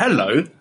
Hello,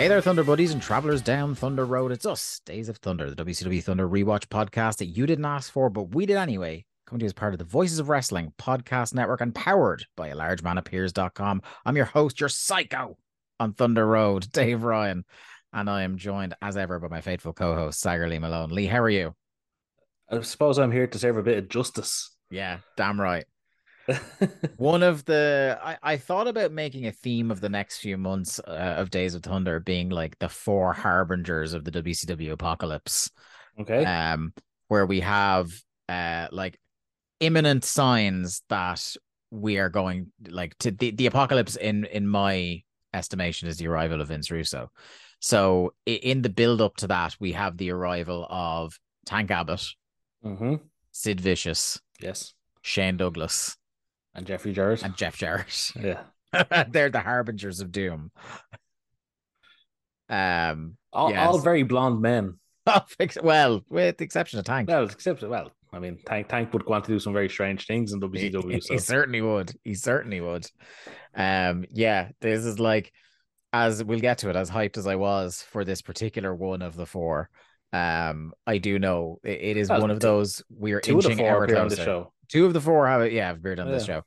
Hey there, Thunder Buddies and travelers down Thunder Road. It's us, Days of Thunder, the WCW Thunder rewatch podcast that you didn't ask for, but we did anyway. Coming to you as part of the Voices of Wrestling podcast network and powered by a large man appears.com. I'm your host, your psycho on Thunder Road, Dave Ryan. And I am joined as ever by my faithful co-host, Sagar Lee Malone. Lee, how are you? I suppose I'm here to serve a bit of justice. Yeah, damn right. One of the I, I thought about making a theme of the next few months uh, of Days of Thunder being like the four harbingers of the WCW apocalypse. okay. um where we have uh like imminent signs that we are going like to the, the apocalypse in in my estimation is the arrival of Vince Russo. So in the build up to that we have the arrival of Tank Abbott, hmm Sid Vicious, Yes. Shane Douglas, And Jeffrey Jarrett. and Jeff Jarrett. yeah. They're the harbingers of doom. Um All, Yes. all very blonde men. well, with the exception of Tank. Well, except well, I mean, Tank Tank would go on to do some very strange things in He, WCW. he so. certainly would. He certainly would. Um, yeah, this is like as we'll get to it, as hyped as I was for this particular one of the four. Um, I do know it, it is Well, one of those we're Two of the inching four on the show. Two of the four have it, yeah, have appeared on this show.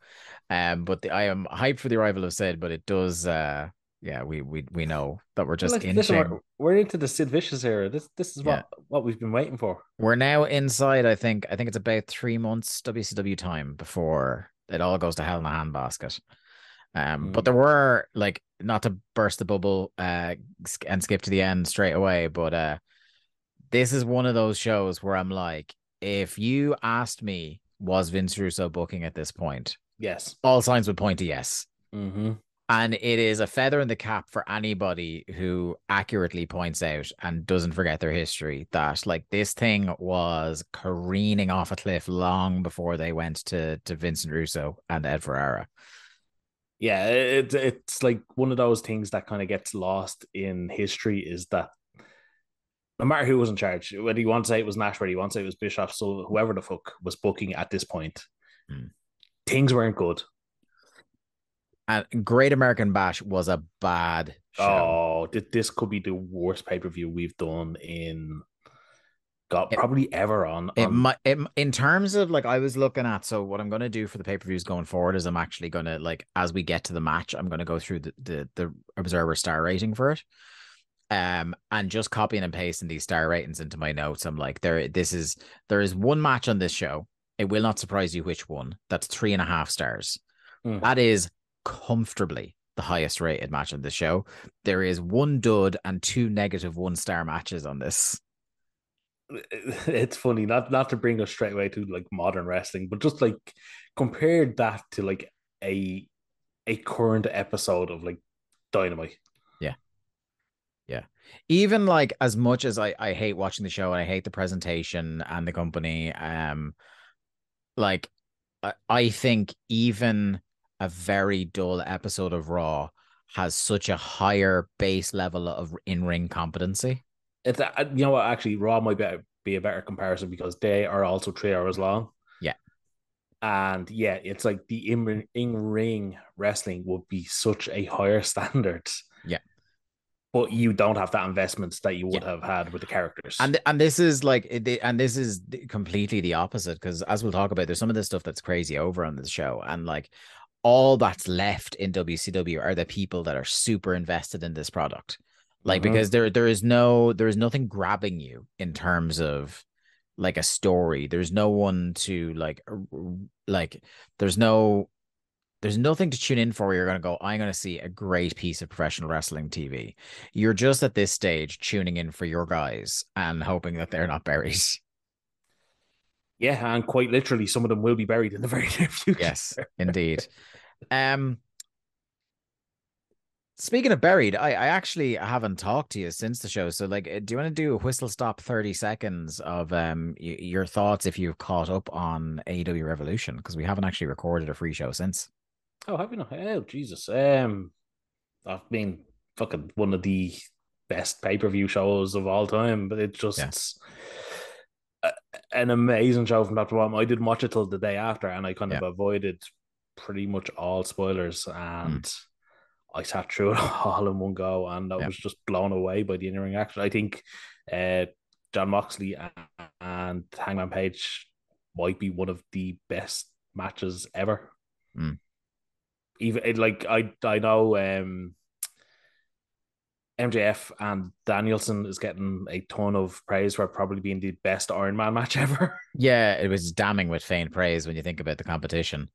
Um, but the, I am hyped for the arrival of Sid, but it does uh yeah, we we we know that we're just Well, inching. we're, we're into the Sid Vicious era. This this is what what we've been waiting for. We're now inside, I think. I think it's about three months WCW time before it all goes to hell in a handbasket. Um, but Mm. there were like not to burst the bubble uh and skip to the end straight away, but uh this is one of those shows where I'm like, if you asked me, was Vince Russo booking at this point? Yes. All signs would point to yes. Mm-hmm. And it is a feather in the cap for anybody who accurately points out and doesn't forget their history that like this thing was careening off a cliff long before they went to to Vincent Russo and Ed Ferrara. Yeah, it, it's like one of those things that kind of gets lost in history is that no matter who was in charge, whether you want to say it was Nash, whether you want to say it was Bischoff, so whoever the fuck was booking at this point, Hmm. things weren't good. And Great American Bash was a bad show. Oh, this could be the worst pay per view we've done in God, It- probably ever on. It on- might it, in terms of like I was looking at so what I'm going to do for the pay-per-views going forward is I'm actually going to like as we get to the match I'm going to go through the, the the observer star rating for it um and just copying and pasting these star ratings into my notes I'm like there this is there is one match on this show. It will not surprise you which one. That's three and a half stars. Hmm. that is comfortably the highest rated match on the show. There is one dud and two negative one star matches on this. It's funny not not to bring us straight away to like modern wrestling, but just like compare that to like a a current episode of like Dynamite. Yeah. even like as much as I, I hate watching the show and I hate the presentation and the company, um, like I, I think even a very dull episode of Raw has such a higher base level of in ring competency. It's uh, you know what actually Raw might be, be a better comparison because they are also three hours long. Yeah. And yeah, it's like the in in ring wrestling would be such a higher standard. Yeah. But you don't have that investment that you would have had with the characters. And and this is like and this is completely the opposite because as we'll talk about, there's some of this stuff that's crazy over on this show, and like all that's left in WCW are the people that are super invested in this product, like Mhm. because there there is no there is nothing grabbing you in terms of like a story. There's no one to like like there's no there's nothing to tune in for where you're going to go i'm going to see a great piece of professional wrestling tv you're just at this stage tuning in for your guys and hoping that they're not buried. Yeah, and quite literally, some of them will be buried in the very near future. yes indeed. Um speaking of buried i i actually haven't talked to you since the show so like uh, do you want to do a whistle stop 30 seconds of um y- your thoughts if you've caught up on AEW revolution? Because we haven't actually recorded a free show since Oh, have you not? Oh, Jesus. Um, I've been fucking one of the best pay per view shows of all time, but it's just Yeah. a- an amazing show from top to bottom. I didn't watch it till the day after, and I kind of avoided pretty much all spoilers, and I sat through it all in one go, and I Yeah. was just blown away by the in ring action. I think uh, John Moxley and, and Hangman Page might be one of the best matches ever Mm. Even it, like I I know um MJF and Danielson is getting a ton of praise for probably being the best Iron Man match ever. yeah it was damning with faint praise when you think about the competition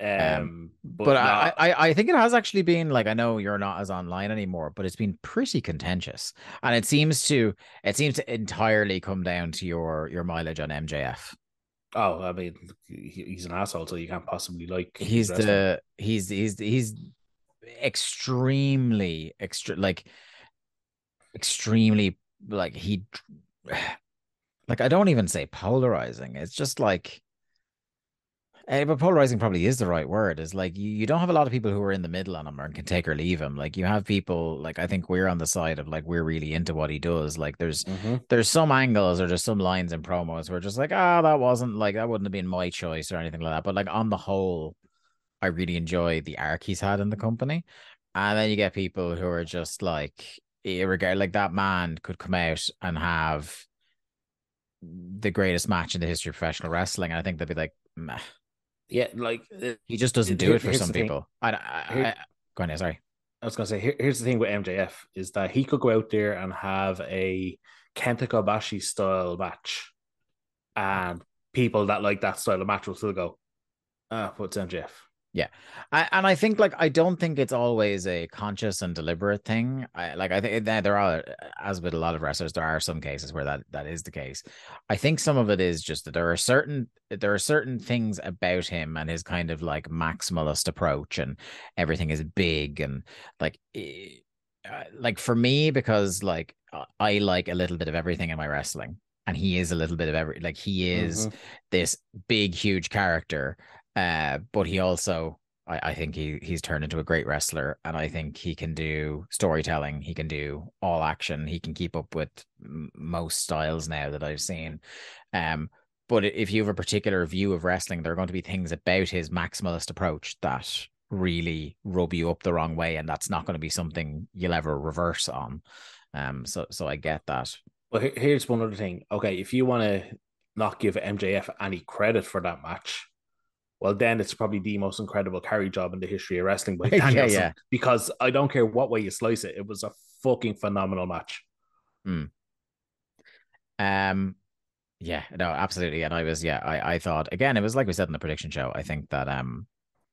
Um, but, but, no, I, I I think it has actually been like I know you're not as online anymore, but it's been pretty contentious, and it seems to it seems to entirely come down to your your mileage on MJF. Oh, I mean, he's an asshole, so you can't possibly like. He's the he's he's he's extremely extra like extremely like he like I don't even say polarizing. It's just like Eh, but polarizing probably is the right word. Is like you, you don't have a lot of people who are in the middle on him and can take or leave him. Like you have people like I think we're on the side of like we're really into what he does. Like there's Mhm. there's some angles or just some lines in promos where just like ah that wasn't like that wouldn't have been my choice or anything like that. But like on the whole, I really enjoy the arc he's had in the company. And then you get people who are just like irregard like that man could come out and have the greatest match in the history of professional wrestling. And I think they'd be like, Meh. Yeah, like uh, he just doesn't do Here- it for some people. I, I, Here- I, go on, yeah, sorry. I was gonna say here, here's the thing with MJF is that he could go out there and have a Kenta Kobashi style match, and people that like that style of match will still go, ah, what's MJF? I, and I think like I don't think it's always a conscious and deliberate thing. I like I think there there are as with a lot of wrestlers there are some cases where that that is the case. I think some of it is just that there are certain there are certain things about him and his kind of like maximalist approach and everything is big and like eh, uh, like for me because like I- I like a little bit of everything in my wrestling and he is a little bit of every like he is Mhm. this big huge character uh but he also I, I think he he's turned into a great wrestler and I think he can do storytelling he can do all action he can keep up with m- most styles now that I've seen. Um but if you have a particular view of wrestling there are going to be things about his maximalist approach that really rub you up the wrong way and that's not going to be something you'll ever reverse on. Um so so I get that. But here's one other thing. Okay, if you want to not give MJF any credit for that match, well, then it's probably the most incredible carry job in the history of wrestling by Yeah, Danielson. yeah. Because I don't care what way you slice it, it was a fucking phenomenal match. Um, yeah, no, absolutely. And I was, yeah, I, I thought again, it was like we said in the prediction show. I think that, um,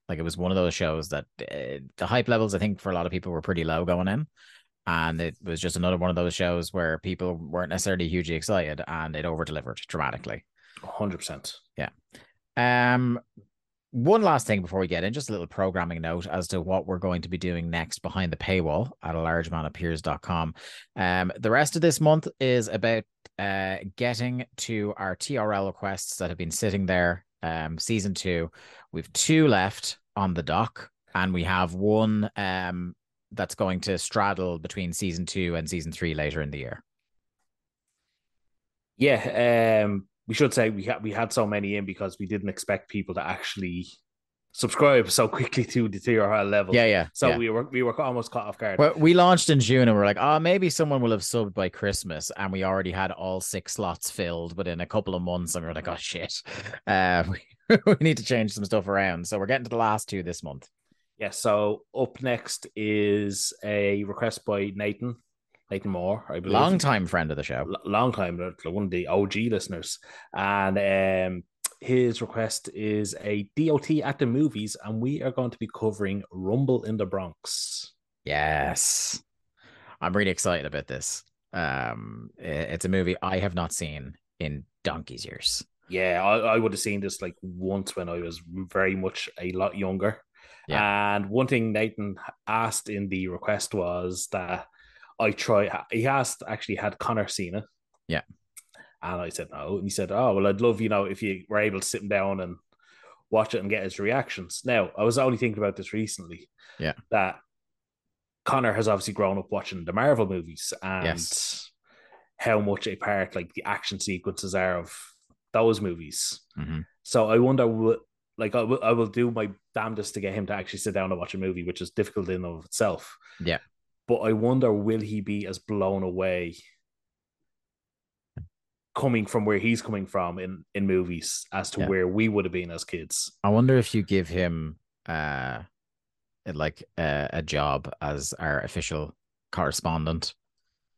like it was one of those shows that uh, the hype levels, I think, for a lot of people were pretty low going in, and it was just another one of those shows where people weren't necessarily hugely excited, and it over delivered dramatically. 100%. Yeah. Um, one last thing before we get in, just a little programming note as to what we're going to be doing next behind the paywall at a large largemanappears.com. Um, the rest of this month is about uh, getting to our TRL requests that have been sitting there. Um, season two, we've two left on the dock, and we have one um that's going to straddle between season two and season three later in the year. Yeah, um, we should say we had we had so many in because we didn't expect people to actually subscribe so quickly to the tier TRL level. Yeah, yeah. So yeah. we were we were almost caught off guard. Well, we launched in June and we're like, oh, maybe someone will have subbed by Christmas. And we already had all six slots filled within a couple of months. And we are like, oh, shit. Uh, we, we need to change some stuff around. So we're getting to the last two this month. yeah, so up next is a request by Nathan, Nathan Moore, I believe. Long time friend of the show. L- long time, one of the OG listeners. And um, his request is a DOT at the movies, and we are going to be covering Rumble in the Bronx. Yes. I'm really excited about this. Um, it's a movie I have not seen in donkey's years. Yeah, I, I would have seen this like once when I was very much a lot younger. And one thing Nathan asked in the request was that I try. He asked actually had Connor seen it. Yeah. And I said no. And he said, "Oh well, I'd love you know if you were able to sit him down and watch it and get his reactions." Now, I was only thinking about this recently. Yeah. That Connor has obviously grown up watching the Marvel movies and Yes. how much a part like the action sequences are of those movies. Mhm. So I wonder, what like, I will, I will do my damnedest to get him to actually sit down and watch a movie, which is difficult in and of itself. Yeah. But I wonder, will he be as blown away coming from where he's coming from in in movies as to Yeah. where we would have been as kids? I wonder if you give him uh like uh, a job as our official correspondent.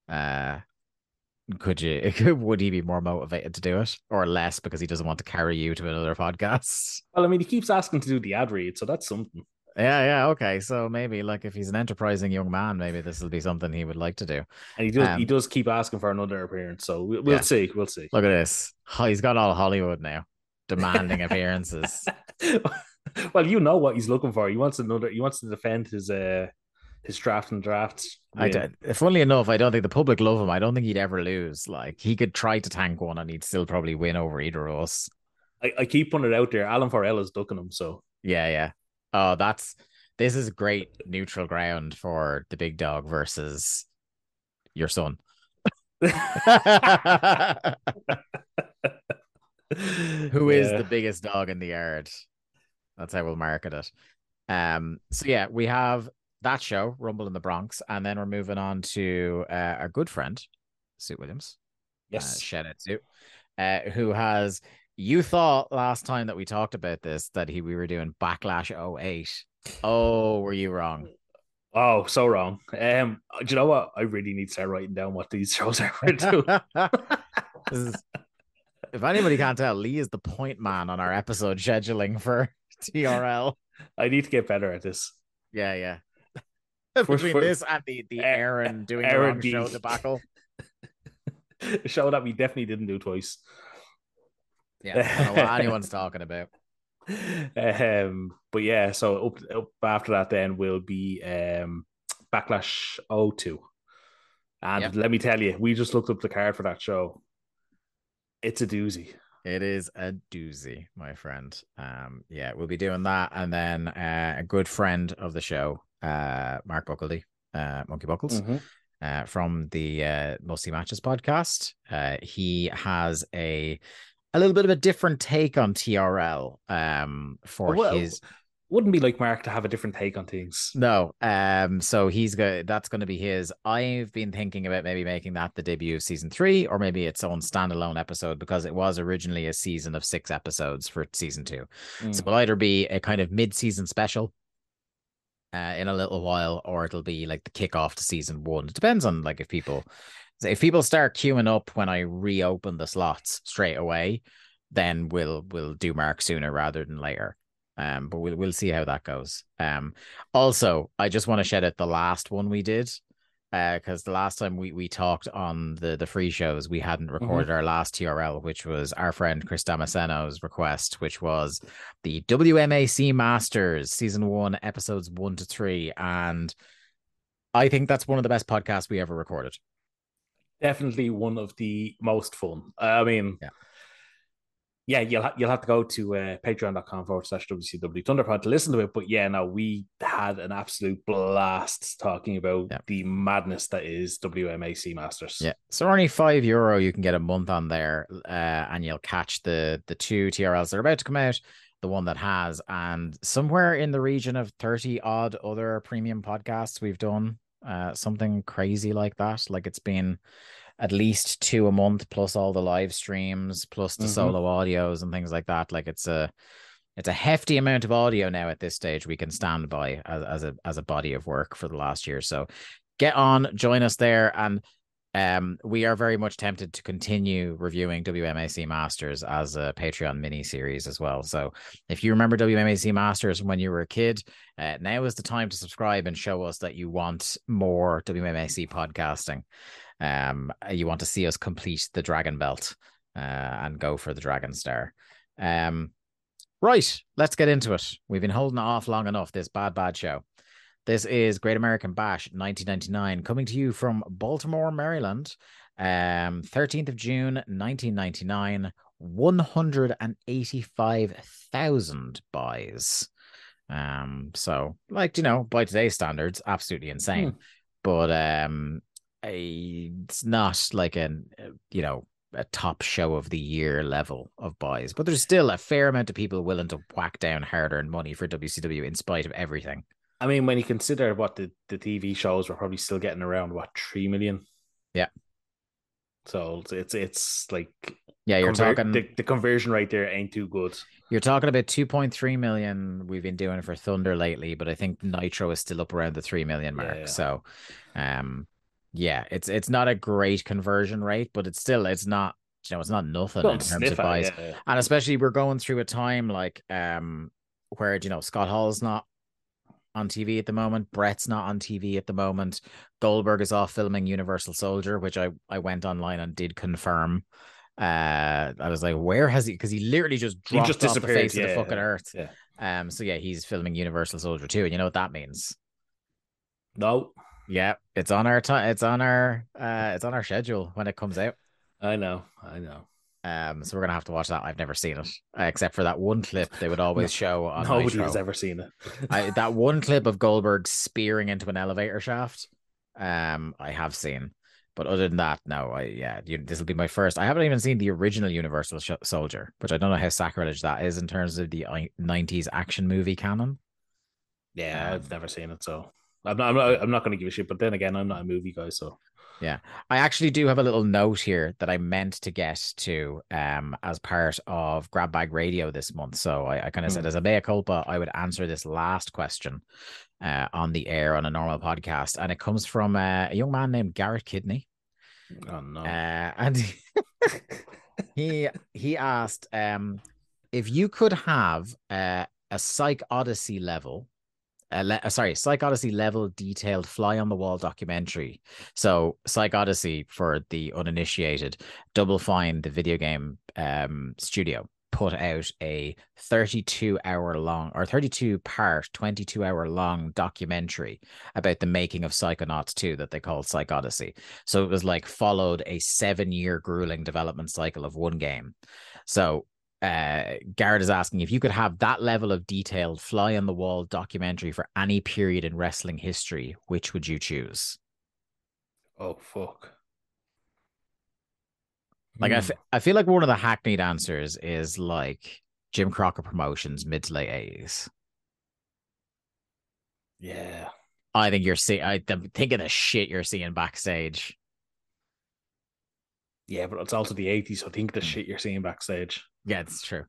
Uh could you would he be more motivated to do it or less because he doesn't want to carry you to another podcast? Well, I mean, he keeps asking to do the ad read, so that's something. Yeah, yeah, okay. So maybe like if he's an enterprising young man, maybe this will be something he would like to do. And he does, he Um, does keep asking for another appearance. So we, we'll Yeah. see, we'll see. Look at this. He's got all Hollywood now, demanding appearances. well, you know what he's looking for. He wants another. He wants to defend his uh his draft and drafts. I win. don't, funnily enough, I don't think the public love him. I don't think he'd ever lose. Like he could try to tank one and he'd still probably win over either of us. I, I keep putting it out there. Alan Farrell is ducking him. So Yeah, yeah. Oh, that's this is great neutral ground for the big dog versus your son. Who is Yeah. the biggest dog in the yard? That's how we'll market it. Um, so yeah, we have that show, Rumble in the Bronx, and then we're moving on to uh, our good friend, Sue Williams. Uh, yes, shout out Sue, uh, who has you thought last time that we talked about this that he we were doing Backlash 08. Oh, were you wrong? oh, so wrong. Um, do you know what? I really need to start writing down what these shows are doing. Is- if anybody can't tell, Lee is the point man on our episode scheduling for TRL. I need to get better at this. Yeah, yeah. Between for- this and the the Aaron doing the Aaron wrong show debacle. A show that we definitely didn't do twice. Yeah, I don't know what anyone's talking about. um, but yeah, so up, up after that, then will be um Backlash 02. And Yep. let me tell you, we just looked up the card for that show. It's a doozy. It is a doozy, my friend. Um, yeah, we'll be doing that, and then uh, a good friend of the show, uh, Mark Buckledy, uh, Monkey Buckles, Mhm. uh, from the uh, Mostly Matches podcast. Uh, he has a a little bit of a different take on TRL. Um, for Well, his Wouldn't be like Mark to have a different take on things. no, um, so he's go that's going to be his. I've been thinking about maybe making that the debut of season three, or maybe its own standalone episode because it was originally a season of six episodes for season two. So Mm. it'll either be a kind of mid-season special uh, in a little while, or it'll be like the kickoff to season one. It depends on like if people so if people start queuing up when I reopen the slots straight away, then we'll we'll do Mark sooner rather than later. Um, but we'll we'll see how that goes. Um, also, I just want to shout out the last one we did. because the last time we we talked on the the free shows, we hadn't recorded our last TRL, which was our friend Chris Damasceno's request, which was the WMAC Masters season one, episodes one to three, and I think that's one of the best podcasts we ever recorded. Definitely one of the most fun. I mean, Yeah. yeah, you'll ha- you'll have to go to uh, patreon.com forward slash WCW Thunderpod to listen to it. But yeah, no, we had an absolute blast talking about Yeah. the madness that is WMAC Masters. Yeah. So only five euro you can get a month on there, uh, and you'll catch the the two TRLs that are about to come out, the one that has, and somewhere in the region of thirty odd other premium podcasts we've done, uh, something crazy like that. Like it's been at least two a month plus all the live streams plus the Mhm. solo audios and things like that. Like it's a it's a hefty amount of audio now at this stage we can stand by as, as a as a body of work for the last year. So get on, join us there, and um, we are very much tempted to continue reviewing WMAC Masters as a Patreon mini series as well. So if you remember WMAC Masters when you were a kid, uh, now is the time to subscribe and show us that you want more WMAC podcasting. Um, you want to see us complete the Dragon Belt uh, and go for the Dragon Star. Um, right, let's get into it. We've been holding off long enough. This bad, bad show. This is Great American Bash 1999, coming to you from Baltimore, Maryland. Um, 13th of June 1999, 185,000 buys. Um, so like you know, by today's standards, absolutely insane. But um, it's not like an you know a top show of the year level of buys, but there's still a fair amount of people willing to whack down hard-earned money for WCW in spite of everything. I mean, when you consider what the, the TV shows were probably still getting around, what, 3 million? Yeah. So it's it's, like Yeah, you're conver- talking the, the conversion rate there ain't too good. You're talking about 2.3 million we've been doing for Thunder lately, but I think Nitro is still up around the 3 million mark. Yeah. So um yeah, it's it's not a great conversion rate, but it's still it's not you know, it's not nothing in Don't terms of buys. yeah, yeah. And especially we're going through a time like um where you know Scott Hall's not on TV at the moment, Bret's not on TV at the moment. Goldberg is off filming Universal Soldier, which I I went online and did confirm. Uh I was like, where has he because he literally just He dropped just off the face of the fucking yeah, earth. yeah. Um so yeah, he's filming Universal Soldier too, and you know what that means. No, Yeah, it's on our time. It's on our uh, it's on our schedule when it comes out. I know, I know. Um, so we're gonna have to watch that. I've never seen it uh, except for that one clip they would always show on Nobody has ever seen it. I, that one clip of Goldberg spearing into an elevator shaft. Um, I have seen, but other than that, no. I yeah, this will be my first. I haven't even seen the original Universal Sh- Soldier, which I don't know how sacrilege that is in terms of the '90s action movie canon. yeah, Um, I've never seen it, so I'm not. I'm not, I'm not going to give a shit. But then again, I'm not a movie guy, so I actually do have a little note here that I meant to get to um as part of Grab Bag Radio this month. So I, I kind of said Hmm. as a mea culpa, I would answer this last question uh on the air on a normal podcast. And it comes from uh, a young man named Garrett Kidney. oh no. Uh and he he asked um if you could have uh, a psych odyssey level le- uh, sorry, Psych Odyssey level detailed fly on the wall documentary. So, Psych Odyssey, for the uninitiated, Double Fine, the video game um, studio, put out a 32 hour long or 32 part, 22 hour long documentary about the making of Psychonauts 2 that they called Psych Odyssey. So, it was like followed a seven year grueling development cycle of one game. So, uh, Garrett is asking if you could have that level of detailed fly on the wall documentary for any period in wrestling history, which would you choose? oh fuck. Like, I, Hmm. f- I feel like one of the hackneyed answers is like Jim Crockett Promotions mid to late 80s. yeah. I think you're seeing, I th- think of the shit you're seeing backstage. Yeah, but it's also the 80s, so think the Hmm. shit you're seeing backstage. Yeah, it's true.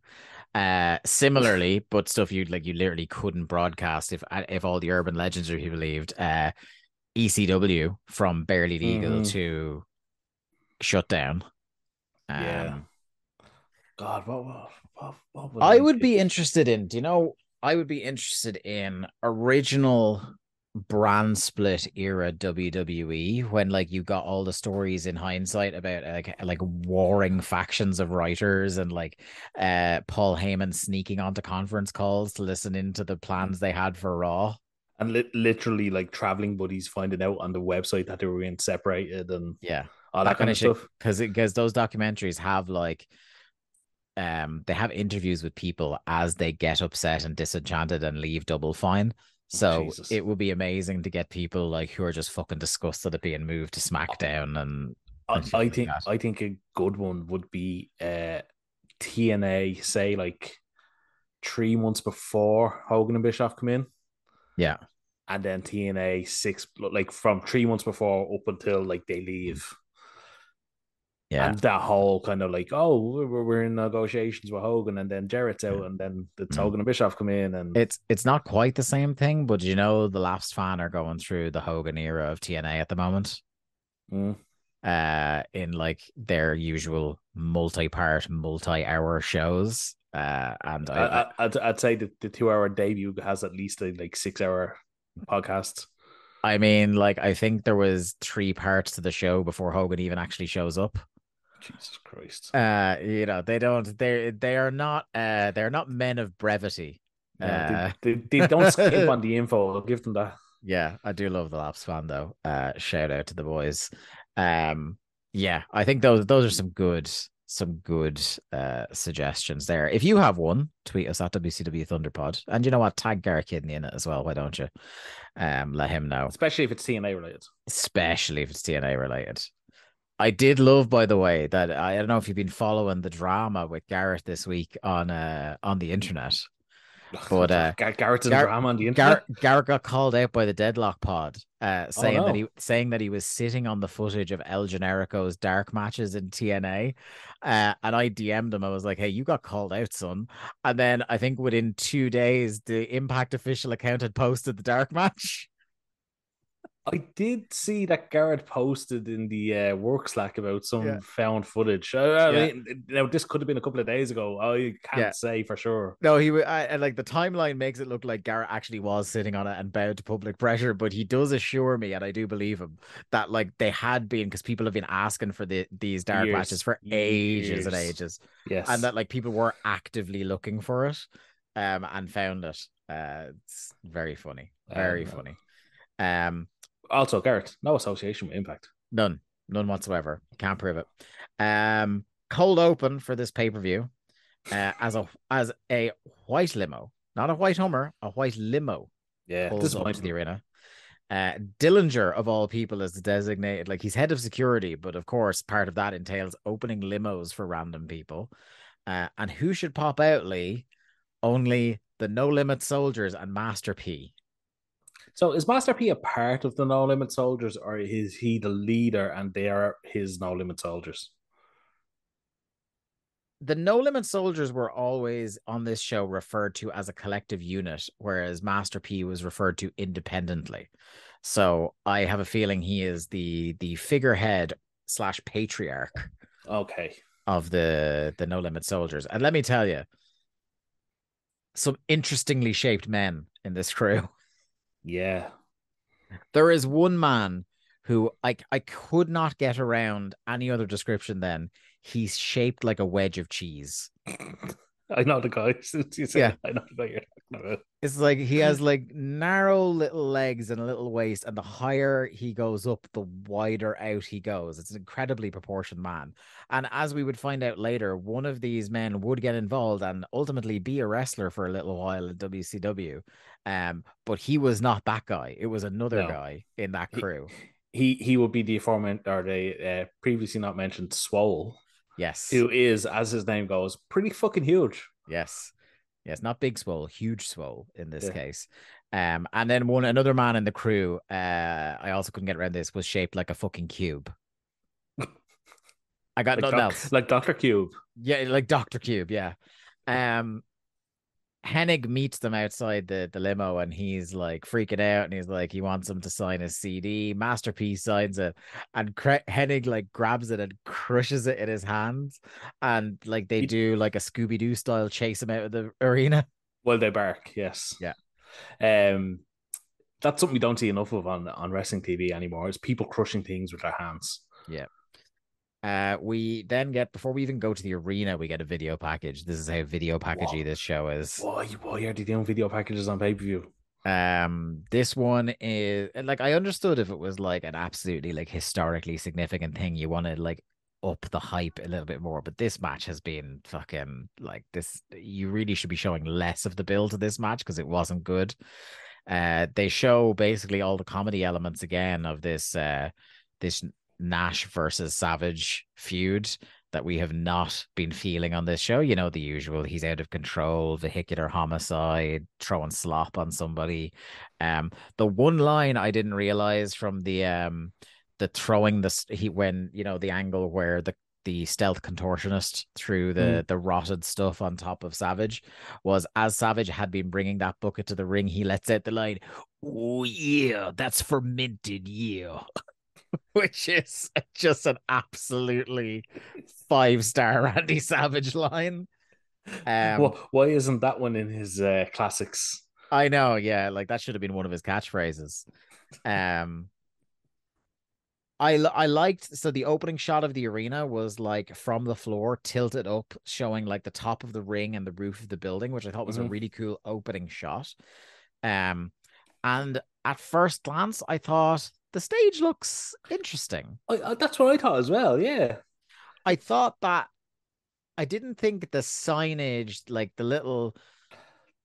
Uh, similarly, but stuff you like, you literally couldn't broadcast if uh, if all the urban legends are to be believed. Uh, ECW from barely legal Mhm. to shutdown. Um, Yeah. God, what, what, what, what would I I would be interested in. Do you know? I would be interested in original brand split era WWE when like you got all the stories in hindsight about like like warring factions of writers and like uh Paul Heyman sneaking onto conference calls to listen into the plans they had for Raw. and li- literally like traveling buddies finding out on the website that they were being separated and Yeah. all that, kind of stuff. because it because those documentaries have like um they have interviews with people as they get upset and disenchanted and leave double fine so Jesus. it would be amazing to get people like who are just fucking disgusted at being moved to smackdown and I, and I think that. I think a good one would be uh TNA, say like three months before Hogan and Bischoff come in, yeah and then TNA six like from three months before up until like they leave. Yeah And that whole kind of like, oh, we're, we're in negotiations with Hogan, and then Jarrett's out, Yeah. and then it's Mm. Hogan and Bischoff come in, and it's it's not quite the same thing but you know the Lapsed Fan are going through the Hogan era of TNA at the moment Mm. uh in like their usual multi-part multi-hour shows uh and I, I, I'd, I'd say that the two hour debut has at least a like six hour podcast. I mean, like, I think there was three parts to the show before Hogan even actually shows up. Jesus Christ. Uh, you know, they don't. They they are not. Uh, they're not men of brevity. Yeah, Uh, they, they, they don't skip on the info. I'll give them that. yeah, I do love the Lapsed Fan though. Uh, shout out to the boys. Um, yeah, I think those those are some good some good uh suggestions there. If you have one, tweet us at WCW Thunderpod, and you know what, tag Garrett Kidney in it as well. Why don't you? Um, let him know. Especially if it's TNA related. especially if it's TNA related. I did love, by the way, that I don't know if you've been following the drama with Garrett this week on uh on the internet. But, uh, Gar- Garrett's Gar- drama on the internet. Garrett, Garrett got called out by the Deadlock Pod, uh, saying that no. he saying that he was sitting on the footage of El Generico's dark matches in TNA, uh, and I DM'd him. I was like, "Hey, you got called out, son." And then I think within two days, the Impact official account had posted the dark match. I did see that Garrett posted in the uh, work Slack about some Yeah. found footage. I, I Yeah. mean, now this could have been a couple of days ago. I can't Yeah. say for sure. No, he I, like the timeline makes it look like Garrett actually was sitting on it and bowed to public pressure, but he does assure me, and I do believe him, that like they had been because people have been asking for the these dark Years. matches for ages and ages, Yes, and that like people were actively looking for it, um, and found it. Uh, it's very funny, very Um, funny. Um, also Garrett, no association with Impact. none, none whatsoever. Can't prove it. Um, cold open for this pay per view, uh, as a as a white limo, not a white Hummer, a white limo Yeah, pulls this up to the arena. Uh, Dellinger of all people is the designated, like he's head of security, but of course, part of that entails opening limos for random people. Uh, and who should pop out, Lee? Only the No Limit Soldiers and Master P. So is Master P a part of the No Limit Soldiers, or is he the leader and they are his No Limit Soldiers? The No Limit Soldiers were always on this show referred to as a collective unit, whereas Master P was referred to independently. So I have a feeling he is the the figurehead slash patriarch Okay, of the the No Limit Soldiers. And let me tell you, some interestingly shaped men in this crew. yeah, There is one man who I I could not get around any other description than he's shaped like a wedge of cheese. I know the guy. Yeah. I know the guy you're talking about. It's like he has like narrow little legs and a little waist, and the higher he goes up, the wider out he goes. It's an incredibly proportioned man. And as we would find out later, one of these men would get involved and ultimately be a wrestler for a little while in WCW. Um, but he was not that guy. It was another No. guy in that He- crew. He he would be the aforementioned or the uh, previously not mentioned Swole, Yes. who is, as his name goes, pretty fucking huge. Yes. Yes, not big swole, huge swole in this Yeah. case. Um, and then one another man in the crew, uh, I also couldn't get around this, was shaped like a fucking cube. I got Like, nothing Doc- else. like Doctor Cube. Yeah, like Dr. Cube, yeah. Um Hennig meets them outside the, the limo and he's like freaking out and he's like he wants him to sign his CD. Master P signs it and Cre- Hennig like grabs it and crushes it in his hands and like they do like a Scooby Doo style chase him out of the arena. Well, they bark, yes. Yeah. Um, that's something we don't see enough of on on wrestling TV anymore. Is people crushing things with their hands. Uh, we then get before we even go to the arena, we get a video package. This is how video packagey Whoa. this show is. Why? Why are they doing video packages on pay per view? Um, this one is like I understood if it was like an absolutely like historically significant thing, you want to like up the hype a little bit more. But this match has been fucking like this. You really should be showing less of the build to this match because it wasn't good. Uh, they show basically all the comedy elements again of this uh this Nash versus Savage feud that we have not been feeling on this show. You know, the usual he's out of control, vehicular homicide, throwing slop on somebody. Um, the one line I didn't realize from the um the throwing the he when you know the angle where the the stealth contortionist threw the the rotted stuff on top of Savage was as Savage had been bringing that bucket to the ring, he lets out the line, "Oh yeah, that's fermented, yeah." Which is just an absolutely five star Randy Savage line. Um, Wha- why isn't that one in his uh, classics? I know, yeah, like that should have been one of his catchphrases. Um, I I liked so the opening shot of the arena was like from the floor tilted up, showing like the top of the ring and the roof of the building, which I thought was a Mhm. really cool opening shot. Um, and at first glance, I thought the stage looks interesting. I, I, that's what I thought as well. Yeah. I thought that I didn't think the signage, like the little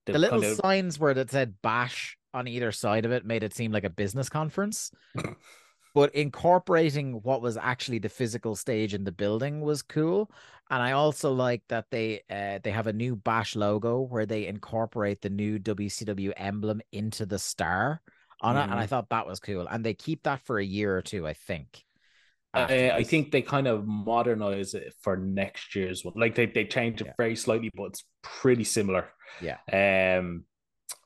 The the little signs where that said bash on either side of it made it seem like a business conference. but incorporating what was actually the physical stage in the building was cool. And I also like that they uh, they have a new bash logo where they incorporate the new WCW emblem into the star on it. And I Mhm. thought that was cool. And they keep that for a year or two, I think. Uh, I think they kind of modernize it for next year's one. Like they they change it Yeah. very slightly, but it's pretty similar. Yeah. Um,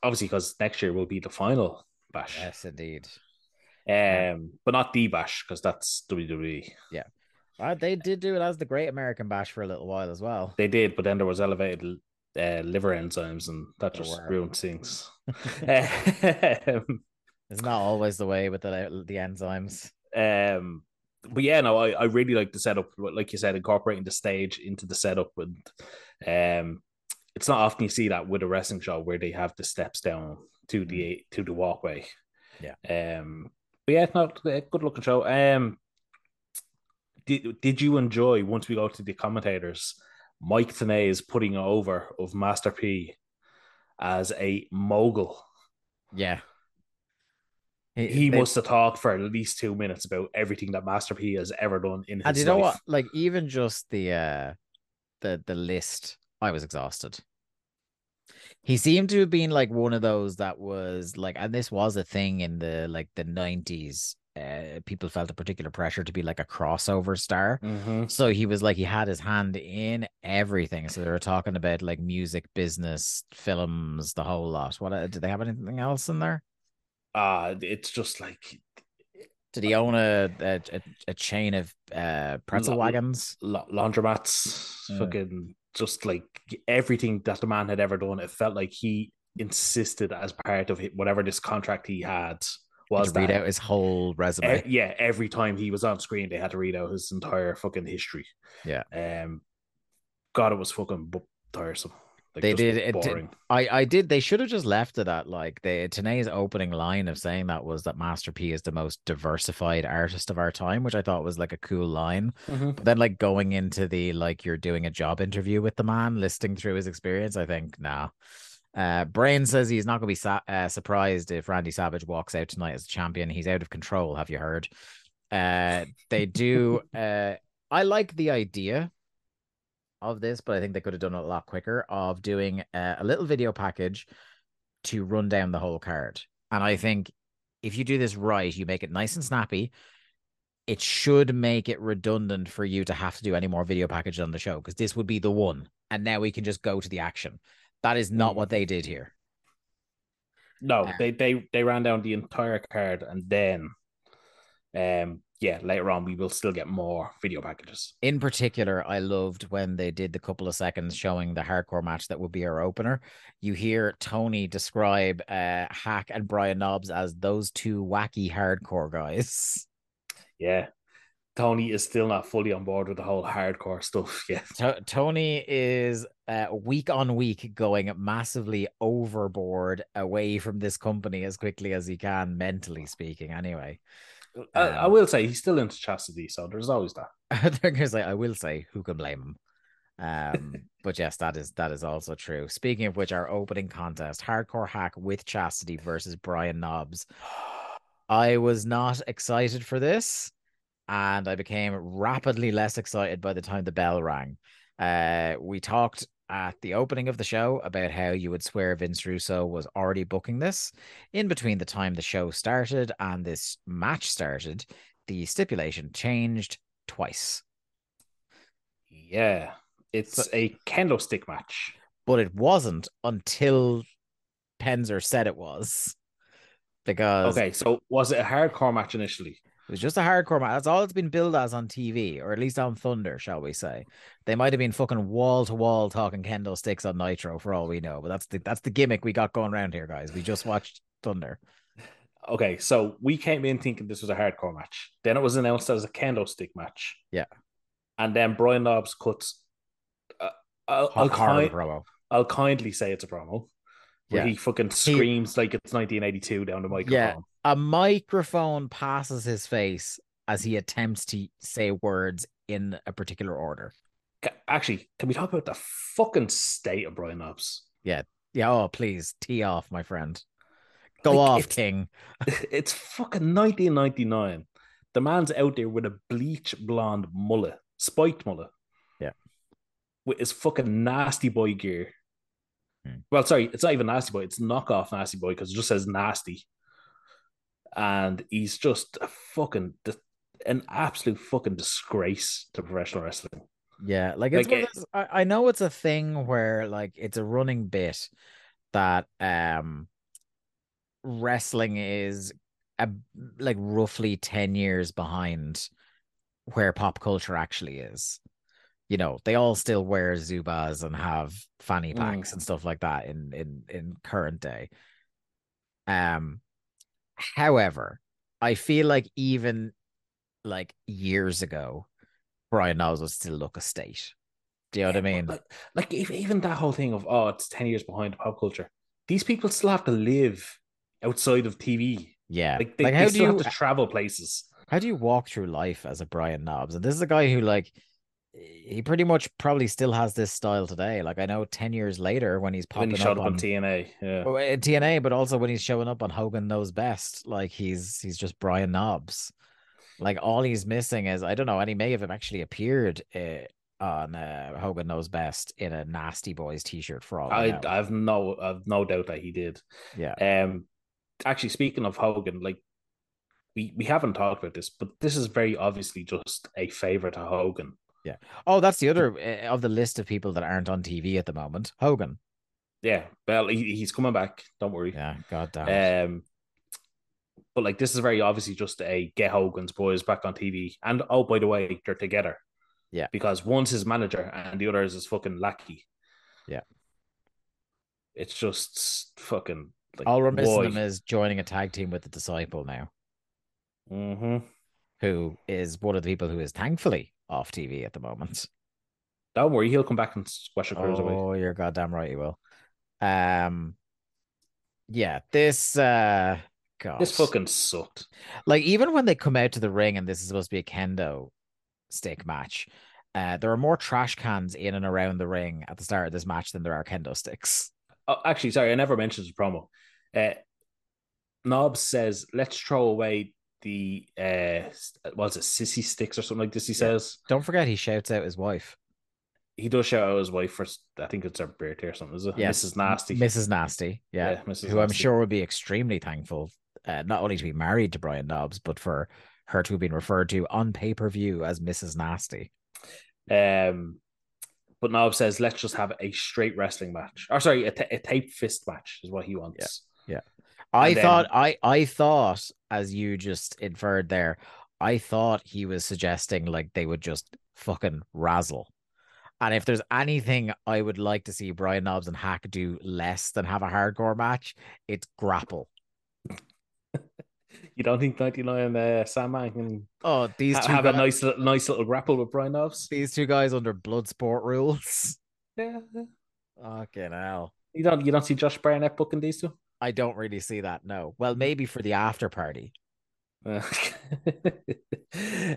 obviously because next year will be the final bash. Yes, indeed. Um, but not the bash because that's. WWE. Uh, they did do it as the Great American Bash for a little while as well. They did, but then there was elevated uh, liver enzymes, and that just ruined things. um, It's not always the way with the the enzymes. um, but yeah, no, I, I really like the setup. Like you said, incorporating the stage into the setup, and um, it's not often you see that with a wrestling show where they have the steps down to the to the walkway. Yeah. Um. But yeah, no, uh, good looking show. Um. Did Did you enjoy once we go to the commentators? Mike Tenay's putting over of Master P as a mogul. Yeah. He they- must have talked for at least two minutes about everything that Master P has ever done in his And you know life. what? Like even just the uh the the list, I was exhausted. He seemed to have been like one of those that was like, and this was a thing in the like the nineties. Uh, people felt a particular pressure to be like a crossover star. Mhm. So he was like he had his hand in everything. So they were talking about like music, business, films, the whole lot. What uh, did they have anything else in there? Uh, it's just like Did he own a a, a, chain of uh pretzel Lo- wagons? la- laundromats, Yeah. fucking just like everything that the man had ever done. It felt like he insisted as part of whatever this contract he had was to read out his whole resume. e- yeah, every time he was on screen, they had to read out his entire fucking history. Yeah. Um, God, it was fucking tiresome. Like, They did- it did- I I did. They should have just left it at like the Tenay's opening line of saying that was that Master P is the most diversified artist of our time, which I thought was like a cool line. Mhm. But then like going into the like you're doing a job interview with the man, listing through his experience, I think nah. Uh, Brain says he's not going to be sa- uh, surprised if Randy Savage walks out tonight as a champion. He's out of control. Have you heard? Uh, they do. uh, I like the idea of this, but I think they could have done it a lot quicker of doing uh, a little video package to run down the whole card. And I think if you do this right, you make it nice and snappy. It should make it redundant for you to have to do any more video packages on the show because this would be the one. And now we can just go to the action. That is not Mm. what they did here. No, Uh, they they they ran down the entire card and then um yeah, later on we will still get more video packages. In particular, I loved when they did the couple of seconds showing the hardcore match that would be our opener. You hear Tony describe uh, Hack and Brian Knobbs as those two wacky hardcore guys. Yeah. Tony is still not fully on board with the whole hardcore stuff yet. To- Tony is uh, week on week going massively overboard away from this company as quickly as he can, mentally speaking. Anyway, I, I Um, will say he's still into chastity, so there's always that. Like I will say, who can blame him? Um, but yes, that is that is also true. Speaking of which, our opening contest, Hardcore Hack with Chastity versus Brian Knobbs. I was not excited for this, and I became rapidly less excited by the time the bell rang. Uh, we talked at the opening of the show about how you would swear Vince Russo was already booking this. In between the time the show started and this match started, the stipulation changed twice, Yeah. It's a candlestick match. but it wasn't until Penzer said it was. Because Okay, so was it a hardcore match initially? It was just a hardcore match. That's all it's been billed as on TV, or at least on Thunder, shall we say? They might have been fucking wall to wall talking kendo sticks on Nitro for all we know, but that's the that's the gimmick we got going around here, guys. We just watched Thunder. Okay, so we came in thinking this was a hardcore match. Then it was announced as a kendo stick match. Yeah. And then Brian Knobbs cuts. Uh, I'll, I'll, kind, promo. I'll kindly say it's a promo. Where Yeah. he fucking screams like it's 1982 down the microphone. Yeah. A microphone passes his face as he attempts to say words in a particular order. Actually, can we talk about the fucking state of Brian Knobbs? Yeah, yeah, oh please, tee off, my friend. Go Like, off, it's- King. It's fucking 1999. The man's out there with a bleach blonde mullet, spiked mullet. Yeah. With his fucking nasty boy gear. Hmm. Well, sorry, it's not even nasty boy, it's knockoff nasty boy because it just says nasty. And he's just a fucking an absolute fucking disgrace to professional wrestling. Yeah, like it's like one of those, I, I know it's a thing where like it's a running bit that um wrestling is a, like roughly 10 years behind where pop culture actually is. You know, they all still wear Zubaz and have fanny packs and stuff like that in in in current day. Um however, I feel like even like years ago, Brian Knobbs would still look a state. Do you know what I mean? Like, like if, even that whole thing of oh, it's 10 years behind pop culture. These people still have to live outside of TV. yeah. Like they, like they how do still you have to travel places. how do you walk through life as a Brian Knobbs? And this is a guy who like he pretty much probably still has this style today. Like I know 10 years later when he's When popping he showed up up on TNA. Yeah. Well, in TNA, but also when he's showing up on Hogan Knows Best, like he's he's just Brian Knobbs. Like all he's missing is I don't know, and he may have actually appeared uh, on uh, Hogan Knows Best in a Nasty Boys t-shirt for all I. I've no I've no doubt that he did. yeah, Um actually speaking of Hogan, like we, we haven't talked about this, but this is very obviously just a favor to Hogan. Oh, that's the other uh, of the list of people that aren't on TV at the moment. Hogan. Yeah, well, he, he's coming back. Don't worry. Yeah, god damn. Um, but like this is very obviously just a get Hogan's boys back on TV. And oh, by the way, they're together. Yeah. Because one's his manager and the other is his fucking lackey. Yeah. It's just fucking like All we're missing him is joining a tag team with the Disciple now, Mhm. who is one of the people who is thankfully off TV at the moment. Don't worry, he'll come back and squash a cruiserweight. Oh, you're goddamn right, he will. Um, yeah, this uh, God, This fucking sucked. like even when they come out to the ring and this is supposed to be a kendo stick match, uh, there are more trash cans in and around the ring at the start of this match than there are kendo sticks. Oh, actually, sorry, I never mentioned the promo. Uh, Knobbs says, "Let's throw away the uh, what's it, sissy sticks or something like this." He says Don't forget, he shouts out his wife, he does shout out his wife first. I think it's her birthday or something. Is it? Yes, Mrs. Nasty. Mrs. Nasty, yeah, Yeah, Mrs. who I'm sure would be extremely thankful, uh, not only to be married to Brian Dobbs, but for her to have been referred to on pay per view as Mrs. Nasty. Um, but Knobbs says, "Let's just have a straight wrestling match." Or sorry, a, ta- a tape fist match is what he wants. I then- thought I I thought as you just inferred there, I thought he was suggesting like they would just fucking razzle. And if there's anything I would like to see Brian Knobbs and Hak do less than have a hardcore match, it's grapple. You don't think 99 uh, Sandman can Oh, these two have guys, a nice little, nice little grapple with Brian Knobbs? these two guys under blood sport rules. Yeah. Fucking hell. You don't you don't see Josh Barnett booking these two? I don't really see that. No. Well, maybe for the after party.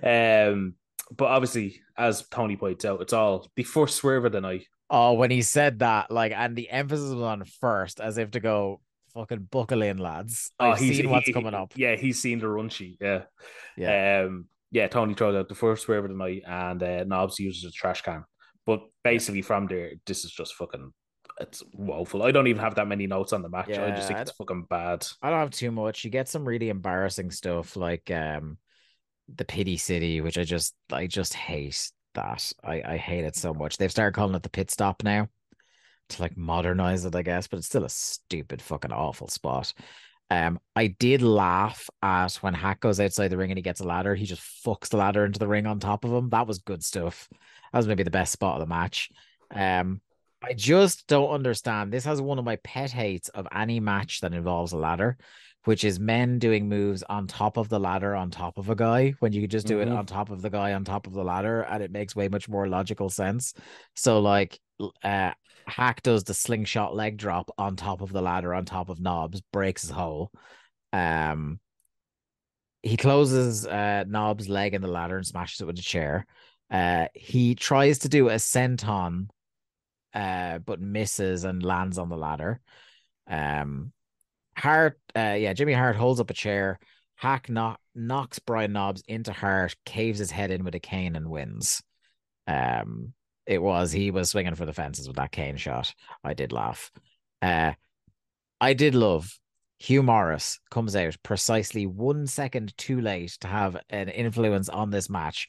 Um, but obviously, as Tony points out, it's all the first swerve of the night. Oh, when he said that, like, and the emphasis was on first, as if to go fucking buckle in, lads. Oh, I've he's seen what's he- coming up. Yeah, he's seen the run sheet. Yeah, Yeah. Um, yeah, Tony throws out the first swerve of the night, and uh, Knobbs uses a trash can. But basically, from there, this is just fucking. It's woeful. I don't even have that many notes on the match. Yeah, I just think it's fucking bad. I don't have too much. You get some really embarrassing stuff like um the pity city, which I just I just hate that. I, I hate it so much. They've started calling it the pit stop now to like modernize it, I guess, but it's still a stupid fucking awful spot. Um, I did laugh at when Hak goes outside the ring and he gets a ladder. He just fucks the ladder into the ring on top of him. That was good stuff. That was maybe the best spot of the match. Um, I just don't understand. This has one of my pet hates of any match that involves a ladder, which is men doing moves on top of the ladder on top of a guy when you could just do it Mhm. on top of the guy on top of the ladder, and it makes way much more logical sense. So, like, uh, Hak does the slingshot leg drop on top of the ladder on top of Knobbs, breaks his hole. Um, he closes uh Knobbs' leg in the ladder and smashes it with a chair. Uh, he tries to do a senton, uh, but misses and lands on the ladder. Um, Hart, uh, yeah, Jimmy Hart holds up a chair. Hak knock, knocks Brian Knobbs into Hart, caves his head in with a cane and wins. Um, it was he was swinging for the fences with that cane shot. I did laugh. Uh, I did love Hugh Morris comes out precisely one second too late to have an influence on this match,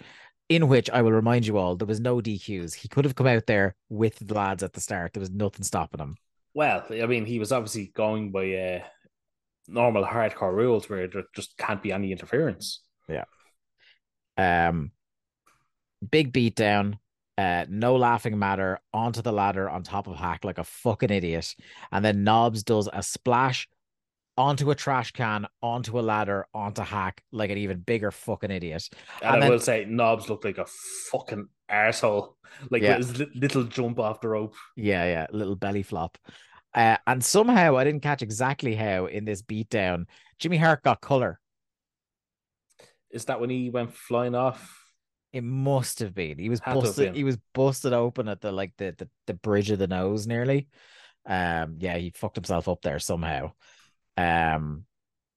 in which I will remind you all there was no DQs. He could have come out there with the lads at the start. There was nothing stopping him. Well, I mean, he was obviously going by uh, normal hardcore rules where there just can't be any interference. Yeah. Um, big beatdown. Uh, no laughing matter onto the ladder on top of Hak like a fucking idiot, and then Knobbs does a splash onto a trash can, onto a ladder, onto Hak like an even bigger fucking idiot. And, And I then- will say, Knobbs looked like a fucking asshole, Like Yeah. his little jump off the rope. Yeah, yeah, little belly flop. Uh, and somehow I didn't catch exactly how in this beatdown Jimmy Hart got color. Is that when he went flying off? It must have been. He was Had busted. He was busted open at the like the, the the bridge of the nose nearly. Um, yeah, he fucked himself up there somehow. Um,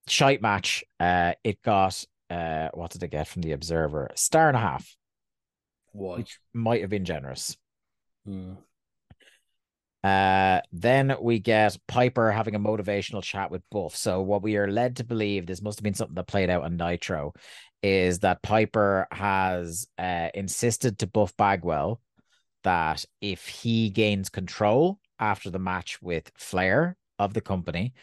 shite match. Uh, it got uh, what did it get from the Observer? Star and a half, what? which might have been generous. Hmm. Uh, then we get Piper having a motivational chat with Buff. So what we are led to believe, this must have been something that played out on Nitro, is that Piper has uh, insisted to Buff Bagwell that if he gains control after the match with Flair of the company,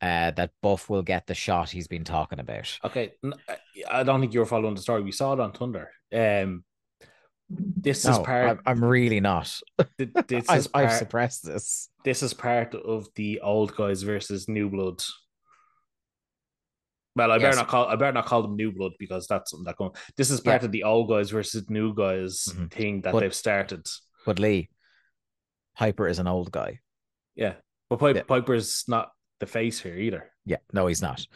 uh, that Buff will get the shot he's been talking about. Okay, I don't think you're following the story. We saw it on Thunder. Um, this is part. I'm, really not. th- this I've, is I've part. suppressed this. This is part of the old guys versus new blood. Well, I better not call. I better not call them new blood because that's something that going. This is part of the old guys versus new guys Mhm. thing that But- they've started. But Lee, Piper is an old guy. Yeah, but Piper, Yeah. Piper's not the face here either. Yeah, no, he's not.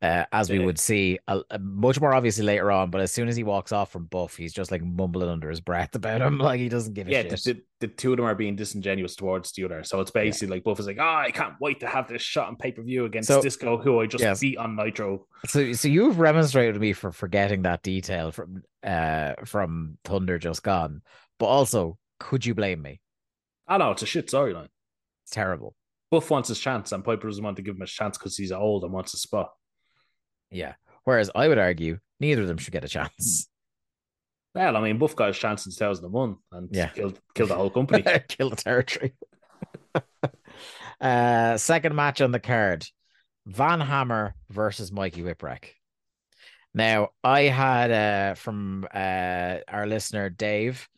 Uh, as we would see uh, much more obviously later on, but as soon as he walks off from Buff, he's just like mumbling under his breath about him, like he doesn't give a Yeah, shit. the, the, the two of them are being disingenuous towards the other. So it's basically like Buff is like, oh, I can't wait to have this shot on pay per view against So- Disco, who I just Yes. beat on Nitro. So, so you've remonstrated with me for forgetting that detail from uh from Thunder just gone, but also, could you blame me? I know it's a shit storyline. It's terrible. Buff wants his chance, and Piper doesn't want to give him a chance because he's old and wants a spot. Yeah. Whereas I would argue neither of them should get a chance. Well, I mean, Buff got his chance in 2001 and Yeah. killed killed the whole company. Kill the territory. uh, second match on the card: Van Hammer versus Mikey Whipwreck. Now, I had uh, from uh, our listener Dave,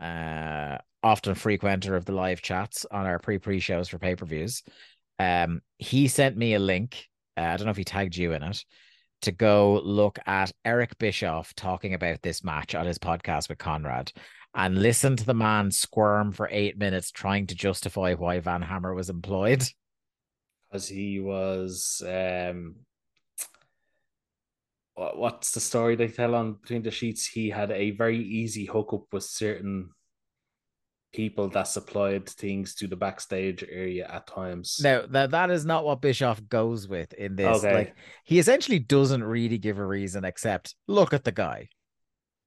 uh, often frequenter of the live chats on our pre pre shows for pay per views. Um, he sent me a link. Uh, I don't know if he tagged you in it to go look at Eric Bischoff talking about this match on his podcast with Conrad and listen to the man squirm for eight minutes trying to justify why Van Hammer was employed. Because he was um what's the story they tell on between the sheets? He had a very easy hookup with certain people that supplied things to the backstage area at times. Now that that is not what Bischoff goes with in this. Okay. Like he essentially doesn't really give a reason except look at the guy.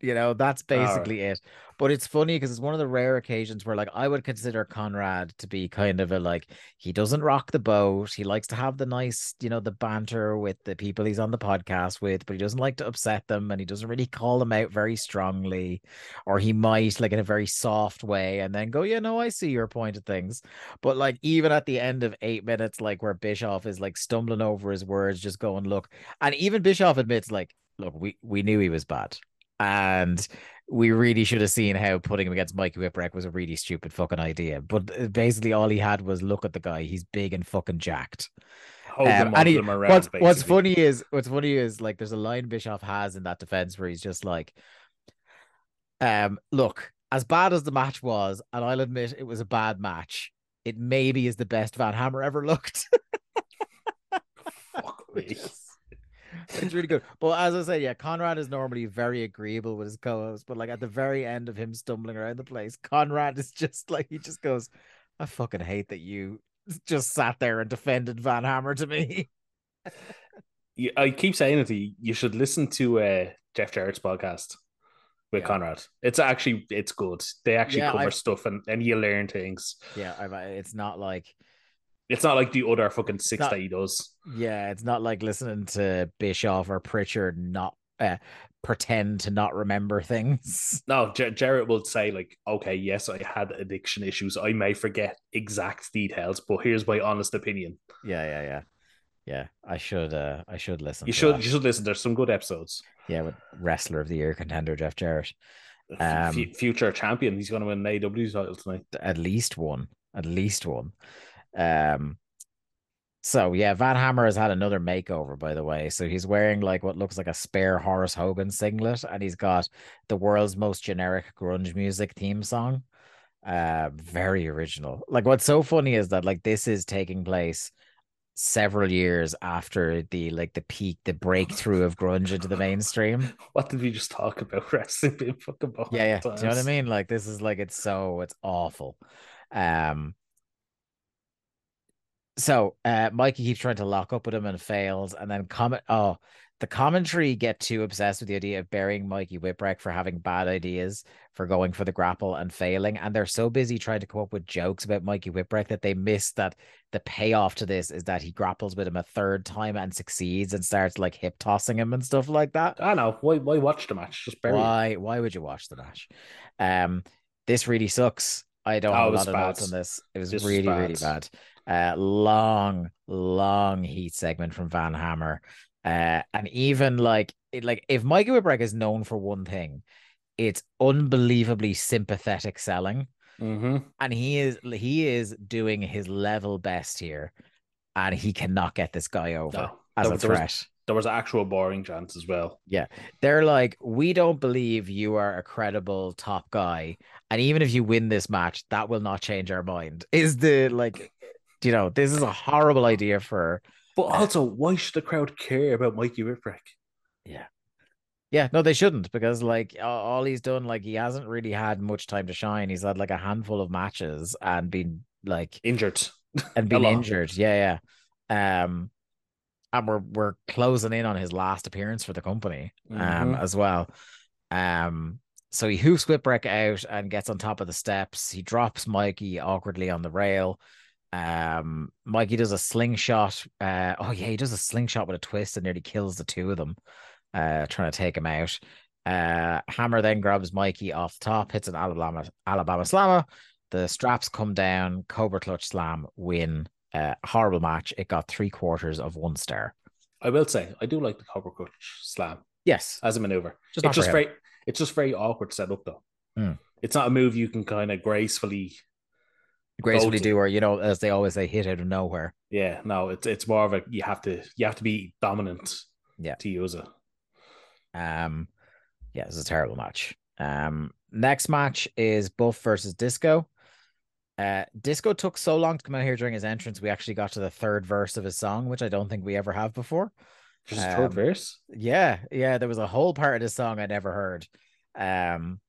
You know, that's basically it. But it's funny because it's one of the rare occasions where like I would consider Conrad to be kind of a like he doesn't rock the boat. He likes to have the nice, you know, the banter with the people he's on the podcast with, but he doesn't like to upset them and he doesn't really call them out very strongly. Or he might like in a very soft way and then go, yeah, no, I see your point of things. But like even at the end of eight minutes, like where Bischoff is like stumbling over his words, just going, look, and even Bischoff admits, like, look, we we knew he was bad. And we really should have seen how putting him against Mikey Whipwreck was a really stupid fucking idea. But uh, basically, all he had was look at the guy; he's big and fucking jacked. Um, and he- around, what's what's funny is what's funny is like there's a line Bischoff has in that defense where he's just like, um, look, as bad as the match was, and I'll admit it was a bad match. It maybe is the best Van Hammer ever looked. Fuck me. It's really good. But as I said, yeah, Conrad is normally very agreeable with his co-host, but like at the very end of him stumbling around the place, Conrad is just like he just goes, I fucking hate that you just sat there and defended Van Hammer to me. I keep saying it to you. You should listen to uh, Jeff Jarrett's podcast with Yeah. Conrad. It's actually it's good. They actually Yeah, cover I've- stuff and, and you learn things. Yeah, I, it's not like It's not like the other fucking six not- that he does. yeah, it's not like listening to Bischoff or Pritchard not uh, pretend to not remember things. No, J- Jarrett will say like, "Okay, yes, I had addiction issues. I may forget exact details, but here's my honest opinion." Yeah, yeah, yeah. Yeah, I should uh I should listen. You should that. you should listen. There's some good episodes. Yeah, with wrestler of the year contender Jeff Jarrett. F- Um, future champion. He's going to win an AEW title tonight. at least one, at least one. Um, so yeah, Van Hammer has had another makeover, by the way. So he's wearing like what looks like a spare Horace Hogan singlet, and he's got the world's most generic grunge music theme song. Uh, very original. Like what's so funny is that like this is taking place several years after the like the peak, the breakthrough of grunge into the mainstream. What did we just talk about? Wrestling being fucking Yeah, yeah. Do you know what I mean? Like this is like it's so it's awful. Um so uh Mikey keeps trying to lock up with him and fails, and then comment oh the commentary get too obsessed with the idea of burying Mikey Whipwreck for having bad ideas for going for the grapple and failing, and they're so busy trying to come up with jokes about Mikey Whipwreck that they miss that the payoff to this is that he grapples with him a third time and succeeds and starts like hip tossing him and stuff like that. I know. Why why watch the match? Just bury it. Why? Why would you watch the match? Um, this really sucks. I don't Oh, have a lot of notes on this. It was This was really, really bad. Uh, long, long heat segment from Van Hammer. Uh, and even like, it, like if Mikey Whipwreck is known for one thing, it's unbelievably sympathetic selling, Mm-hmm. and he is he is doing his level best here, and he cannot get this guy over No, as there- a there was- threat. There was actual boring chance as well. Yeah, they're like, we don't believe you are a credible top guy. And even if you win this match, that will not change our mind. Is the like, you know, this is a horrible idea for. But also, why should the crowd care about Mikey Whipwreck? Yeah, Yeah, no, they shouldn't because like all he's done, like he hasn't really had much time to shine. He's had like a handful of matches and been like Injured. and been injured. Yeah, yeah. Um, and we're we're closing in on his last appearance for the company, um, Mhm. as well. Um, so he hoofs Whipwreck out and gets on top of the steps. He drops Mikey awkwardly on the rail. Um, Mikey does a slingshot. Uh, oh yeah, he does a slingshot with a twist and nearly kills the two of them. Uh, trying to take him out. Uh, Hammer then grabs Mikey off the top, hits an Alabama Alabama slammer. The straps come down. Cobra clutch slam win. Uh, horrible match. It got three quarters of one star. I will say, I do like the Cobra Clutch slam. Yes. as a maneuver. Just it's just very it's just very awkward set up though. Hmm. It's not a move you can kind of gracefully Gracefully do, or you know, as they always say, hit out of nowhere. yeah, no, it's it's more of a you have to you have to be dominant Yeah. to use it. Um, yeah, is a terrible match. Um, next match is Buff versus Disco. Uh, Disco took so long to come out here during his entrance. We actually got to the third verse of his song, which I don't think we ever have before. Just a Um, third verse. Yeah, yeah, there was a whole part of this song I never heard. Um,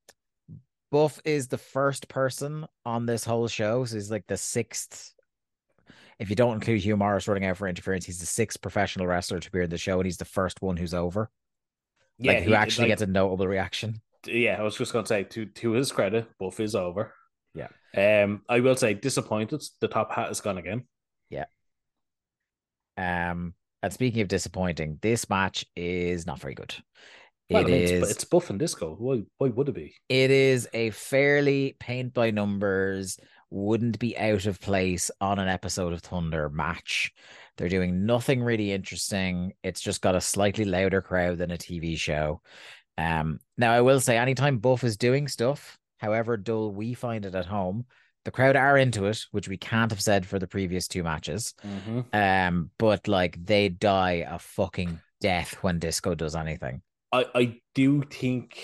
Buff is the first person on this whole show, so he's like the sixth. If you don't include Hugh Morris running out for interference, he's the sixth professional wrestler to appear in the show, and he's the first one who's over, like who he- actually like, gets a notable reaction. yeah, I was just gonna say to to his credit, Buff is over. Yeah. Um, I will say disappointed. The top hat is gone again. Yeah. Um, and speaking of disappointing, this match is not very good. It Well, I mean, is. it's, it's Buff and Disco. Why why would it be? It is a fairly paint by numbers, wouldn't be out of place on an episode of Thunder match. They're doing nothing really interesting. It's just got a slightly louder crowd than a TV show. Um, now I will say, anytime Buff is doing stuff, however dull we find it at home, the crowd are into it, which we can't have said for the previous two matches. Um, but like they die a fucking death when Disco does anything. I, I do think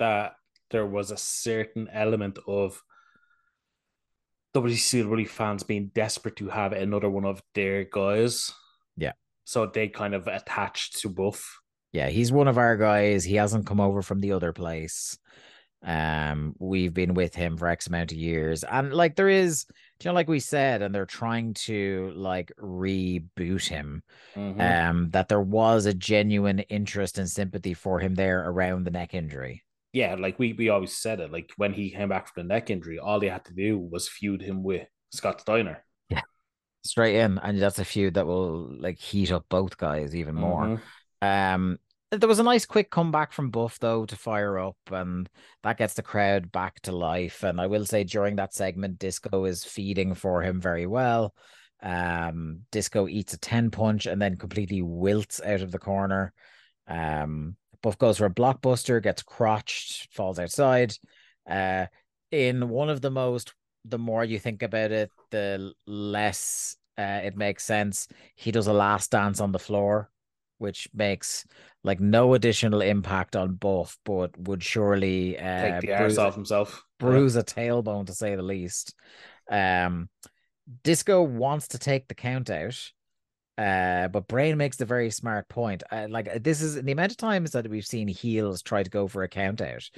that there was a certain element of WCW fans being desperate to have another one of their guys. Yeah. So they kind of attached to Buff. Yeah, he's one of our guys. He hasn't come over from the other place. Um, we've been with him for X amount of years. And like there is, you know, like we said, and they're trying to like reboot him. Mhm. Um, that there was a genuine interest and sympathy for him there around the neck injury. yeah, like we, we always said it. Like when he came back from the neck injury, all they had to do was feud him with Scott Steiner. Yeah, Straight in, and that's a feud that will like heat up both guys even more. Mhm. Um, there was a nice quick comeback from Buff though to fire up, and that gets the crowd back to life. And I will say during that segment, Disco is feeding for him very well. Um, Disco eats a 10 punch and then completely wilts out of the corner. Um, Buff goes for a blockbuster, gets crotched, falls outside. Uh, in one of the most, the more you think about it, the less uh, it makes sense. He does a last dance on the floor, which makes like no additional impact on Buff, but would surely uh, Take the bruise, off himself. bruise a tailbone to say the least. Um, Disco wants to take the count out, uh, but Brain makes the very smart point. Uh, like this is the amount of times that we've seen heels try to go for a count out.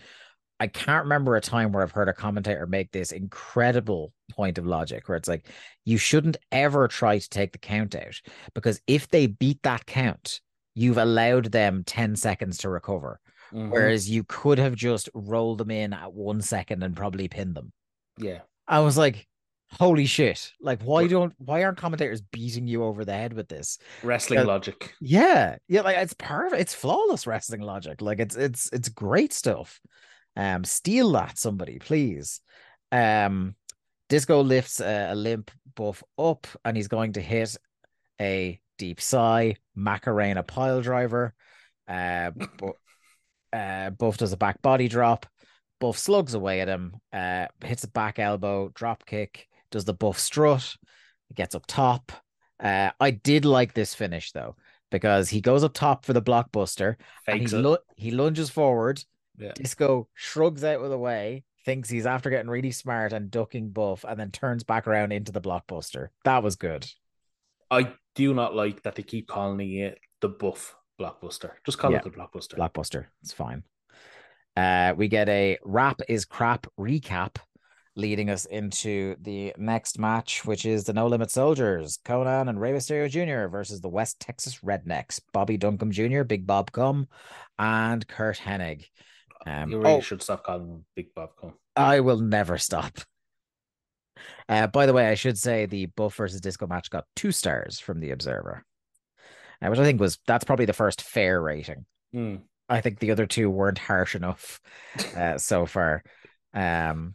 I can't remember a time where I've heard a commentator make this incredible point of logic where it's like you shouldn't ever try to take the count out because if they beat that count, you've allowed them 10 seconds to recover. Mhm. Whereas you could have just rolled them in at one second and probably pinned them. yeah. I was like, holy shit. Like, why don't why aren't commentators beating you over the head with this? Wrestling Uh, logic. Yeah. Yeah, like it's perfect. It's flawless wrestling logic. Like it's it's it's great stuff. Um, steal that, somebody, please. Um, Disco lifts a, a limp buff up and he's going to hit a deep sigh, Macarena pile driver. Uh, uh, Buff does a back body drop. Buff slugs away at him, uh, hits a back elbow, drop kick, does the Buff strut, gets up top. Uh, I did like this finish though, because he goes up top for the blockbuster and he, lu- he lunges forward. Yeah. Disco shrugs out of the way, thinks he's after getting really smart and ducking Buff, and then turns back around into the blockbuster. That was good. I do you not like that they keep calling it the buff blockbuster. Just call Yeah. it the blockbuster. Blockbuster. It's fine. Uh, we get a rap is crap recap, leading us into the next match, which is the No Limit Soldiers, Konnan and Rey Mysterio Jr. versus the West Texas Rednecks, Bobby Duncum Jr., Big Bob Cum, and Curt Hennig. Um, you really oh, should stop calling him Big Bob Come. I will never stop. Uh, by the way, I should say the Buff versus Disco match got two stars from the Observer, uh, which I think was that's probably the first fair rating. Hmm. I think the other two weren't harsh enough uh, so far. Um,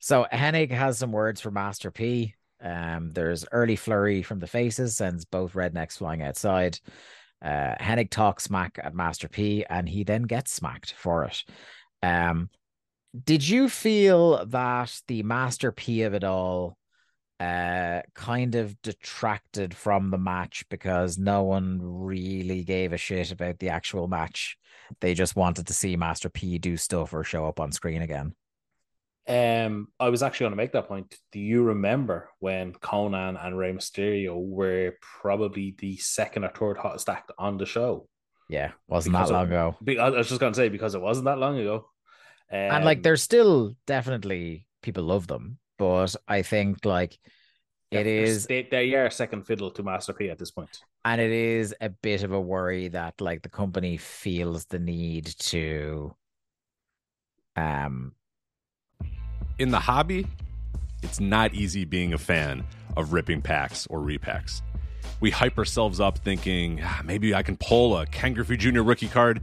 so Hennig has some words for Master P. Um, there's early flurry from the faces, sends both rednecks flying outside. Uh, Hennig talks smack at Master P, and he then gets smacked for it. Um, did you feel that the Master P of it all uh kind of detracted from the match because no one really gave a shit about the actual match? They just wanted to see Master P do stuff or show up on screen again. Um, I was actually going to make that point. Do you remember when Konnan and Rey Mysterio were probably the second or third hottest act on the show? Yeah, wasn't Because that long of- ago. I was just going to say because it wasn't that long ago. And like Um, there's still definitely people love them, but I think like it is they, they are second fiddle to Master P at this point. and it is a bit of a worry that like the company feels the need to um in the hobby, it's not easy being a fan of ripping packs or repacks. We hype ourselves up thinking "Ah, maybe I can pull a Ken Griffey Jr. rookie card,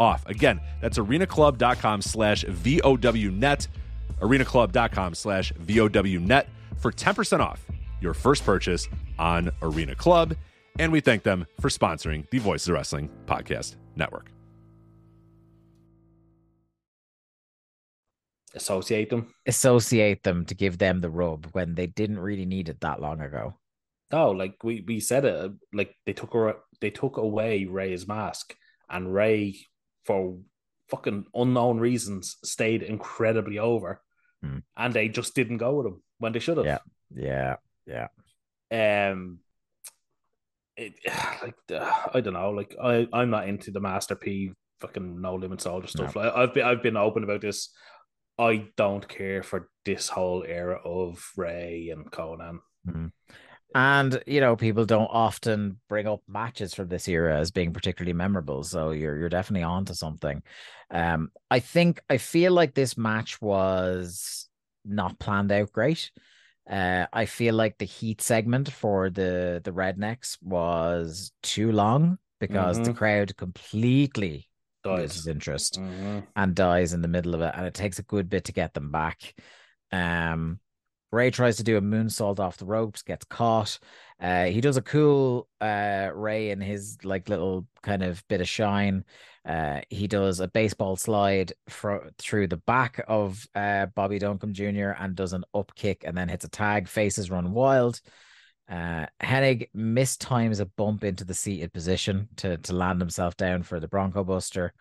off. Again, that's arenaclub.com slash VOWnet. Arenaclub.com slash VOWnet for 10% off your first purchase on Arena Club. And we thank them for sponsoring the Voices of Wrestling Podcast Network. Associate them. associate them to give them the rub when they didn't really need it that long ago. No, like we, we said it, like they took her, they took away Rey's mask, and Rey, for fucking unknown reasons, stayed incredibly over, Hmm. and they just didn't go with him when they should have. Yeah. Yeah, yeah. um it like uh, i don't know like i i'm not into the master p fucking no limit soldier stuff like i've been i've been open about this i don't care for this whole era of ray and conan And you know, people don't often bring up matches from this era as being particularly memorable. So you're you're definitely onto something. Um, I think I feel like this match was not planned out great. Uh, I feel like the heat segment for the the rednecks was too long because the Mhm. crowd completely Dies. loses interest Mhm. and dies in the middle of it, and it takes a good bit to get them back. Um, Rey tries to do a moonsault off the ropes, gets caught. Uh, he does a cool uh Rey in his like little kind of bit of shine. Uh, he does a baseball slide fro- through the back of uh Bobby Duncum Jr. and does an up kick and then hits a tag. Faces run wild. Uh, Hennig mistimes a bump into the seated position to to land himself down for the Bronco Buster,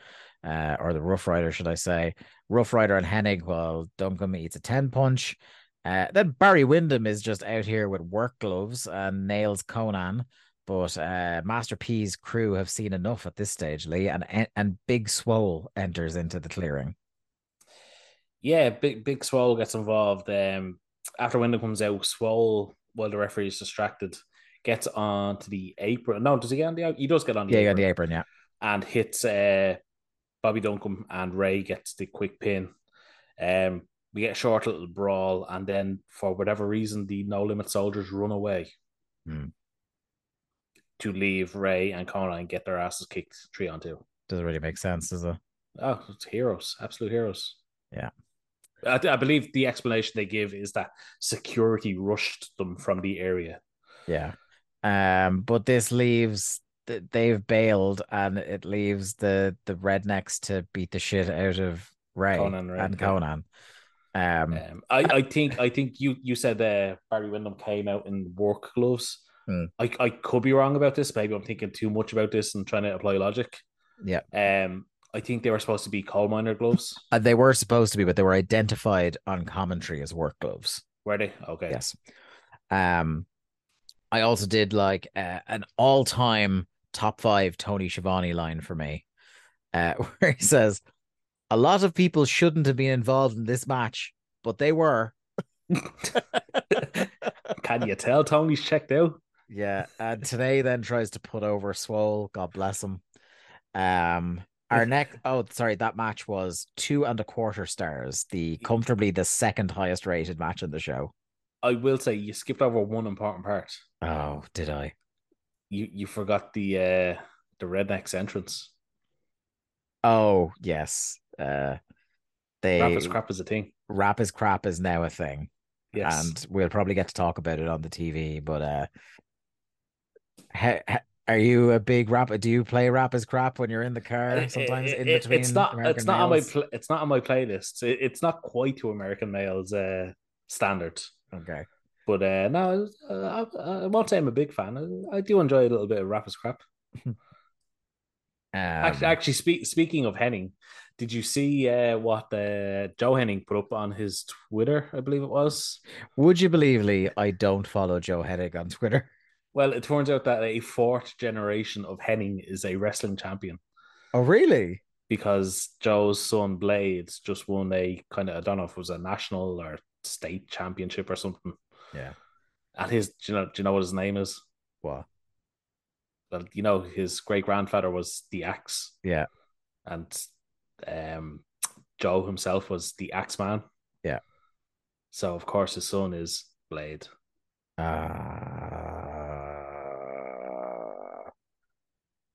uh, or the Rough Rider, should I say? Rough Rider and Hennig, while Duncombe eats a ten punch. Uh, then Barry Windham is just out here with work gloves and nails Konnan. But uh, Master P's crew have seen enough at this stage, Lee, and and Big Swole enters into the clearing. Yeah, big big Swole gets involved. Um, after Windham comes out, Swole, while the referee is distracted, gets onto the apron. No, does he get on the? He does get on the Yeah, apron the apron, yeah. and hits uh, Bobby Duncum and Rey gets the quick pin. Um, we get a short little brawl, and then for whatever reason, the No Limit soldiers run away Hmm. to leave Rey and Konnan get their asses kicked three on two. Doesn't really make sense, does it? Oh, it's heroes, absolute heroes. Yeah. I, I believe the explanation they give is that security rushed them from the area. Yeah. Um, but this leaves th- they've bailed and it leaves the the rednecks to beat the shit out of Rey Konnan, Rey, and. Konnan. Um, Um, I, I think I think you you said uh, Barry Windham came out in work gloves. Hmm. I, I could be wrong about this. Maybe I'm thinking too much about this and trying to apply logic. Yeah. Um, I think they were supposed to be coal miner gloves. uh, they were supposed to be, but they were identified on commentary as work gloves. Were they? Okay. Yes. Um, I also did like uh, an all-time top five Tony Schiavone line for me, uh, where he says, "A lot of people shouldn't have been involved in this match, but they were." Can you tell Tony's checked out? Yeah, and Tenay then tries to put over Swole. God bless him. Um, our next. Oh, sorry, that match was two and a quarter stars. The comfortably the second highest rated match in the show. I will say you skipped over one important part. Oh, did I? You you forgot the uh the rednecks entrance. Oh, yes. Uh, they Rap is crap is a thing. rap is crap is now a thing, Yes. and we'll probably get to talk about it on the TV. But uh, ha, ha- are you a big rap? Do you play rap is crap when you're in the car? Sometimes it- in between. it's not American it's not on my males? pl- it's not on my playlist. It- it's not quite to American males uh standard. Okay. But uh, no, uh, I, I won't say I'm a big fan. I, I do enjoy a little bit of rap is crap. Um, actually, actually speak, speaking of Hennig, did you see uh, what uh, Joe Hennig put up on his Twitter? I believe it was. Would you believe, Lee? I don't follow Joe Hennig on Twitter. Well, it turns out that a fourth generation of Hennig is a wrestling champion Oh, really? because Joe's son Blades just won a kind of I don't know if it was a national or state championship or something. Yeah. And his, do you know, do you know what his name is? What? Well, you know, his great grandfather was the Axe, Yeah. and um, Joe himself was the Axeman. Yeah. So of course his son is Blade. Uh,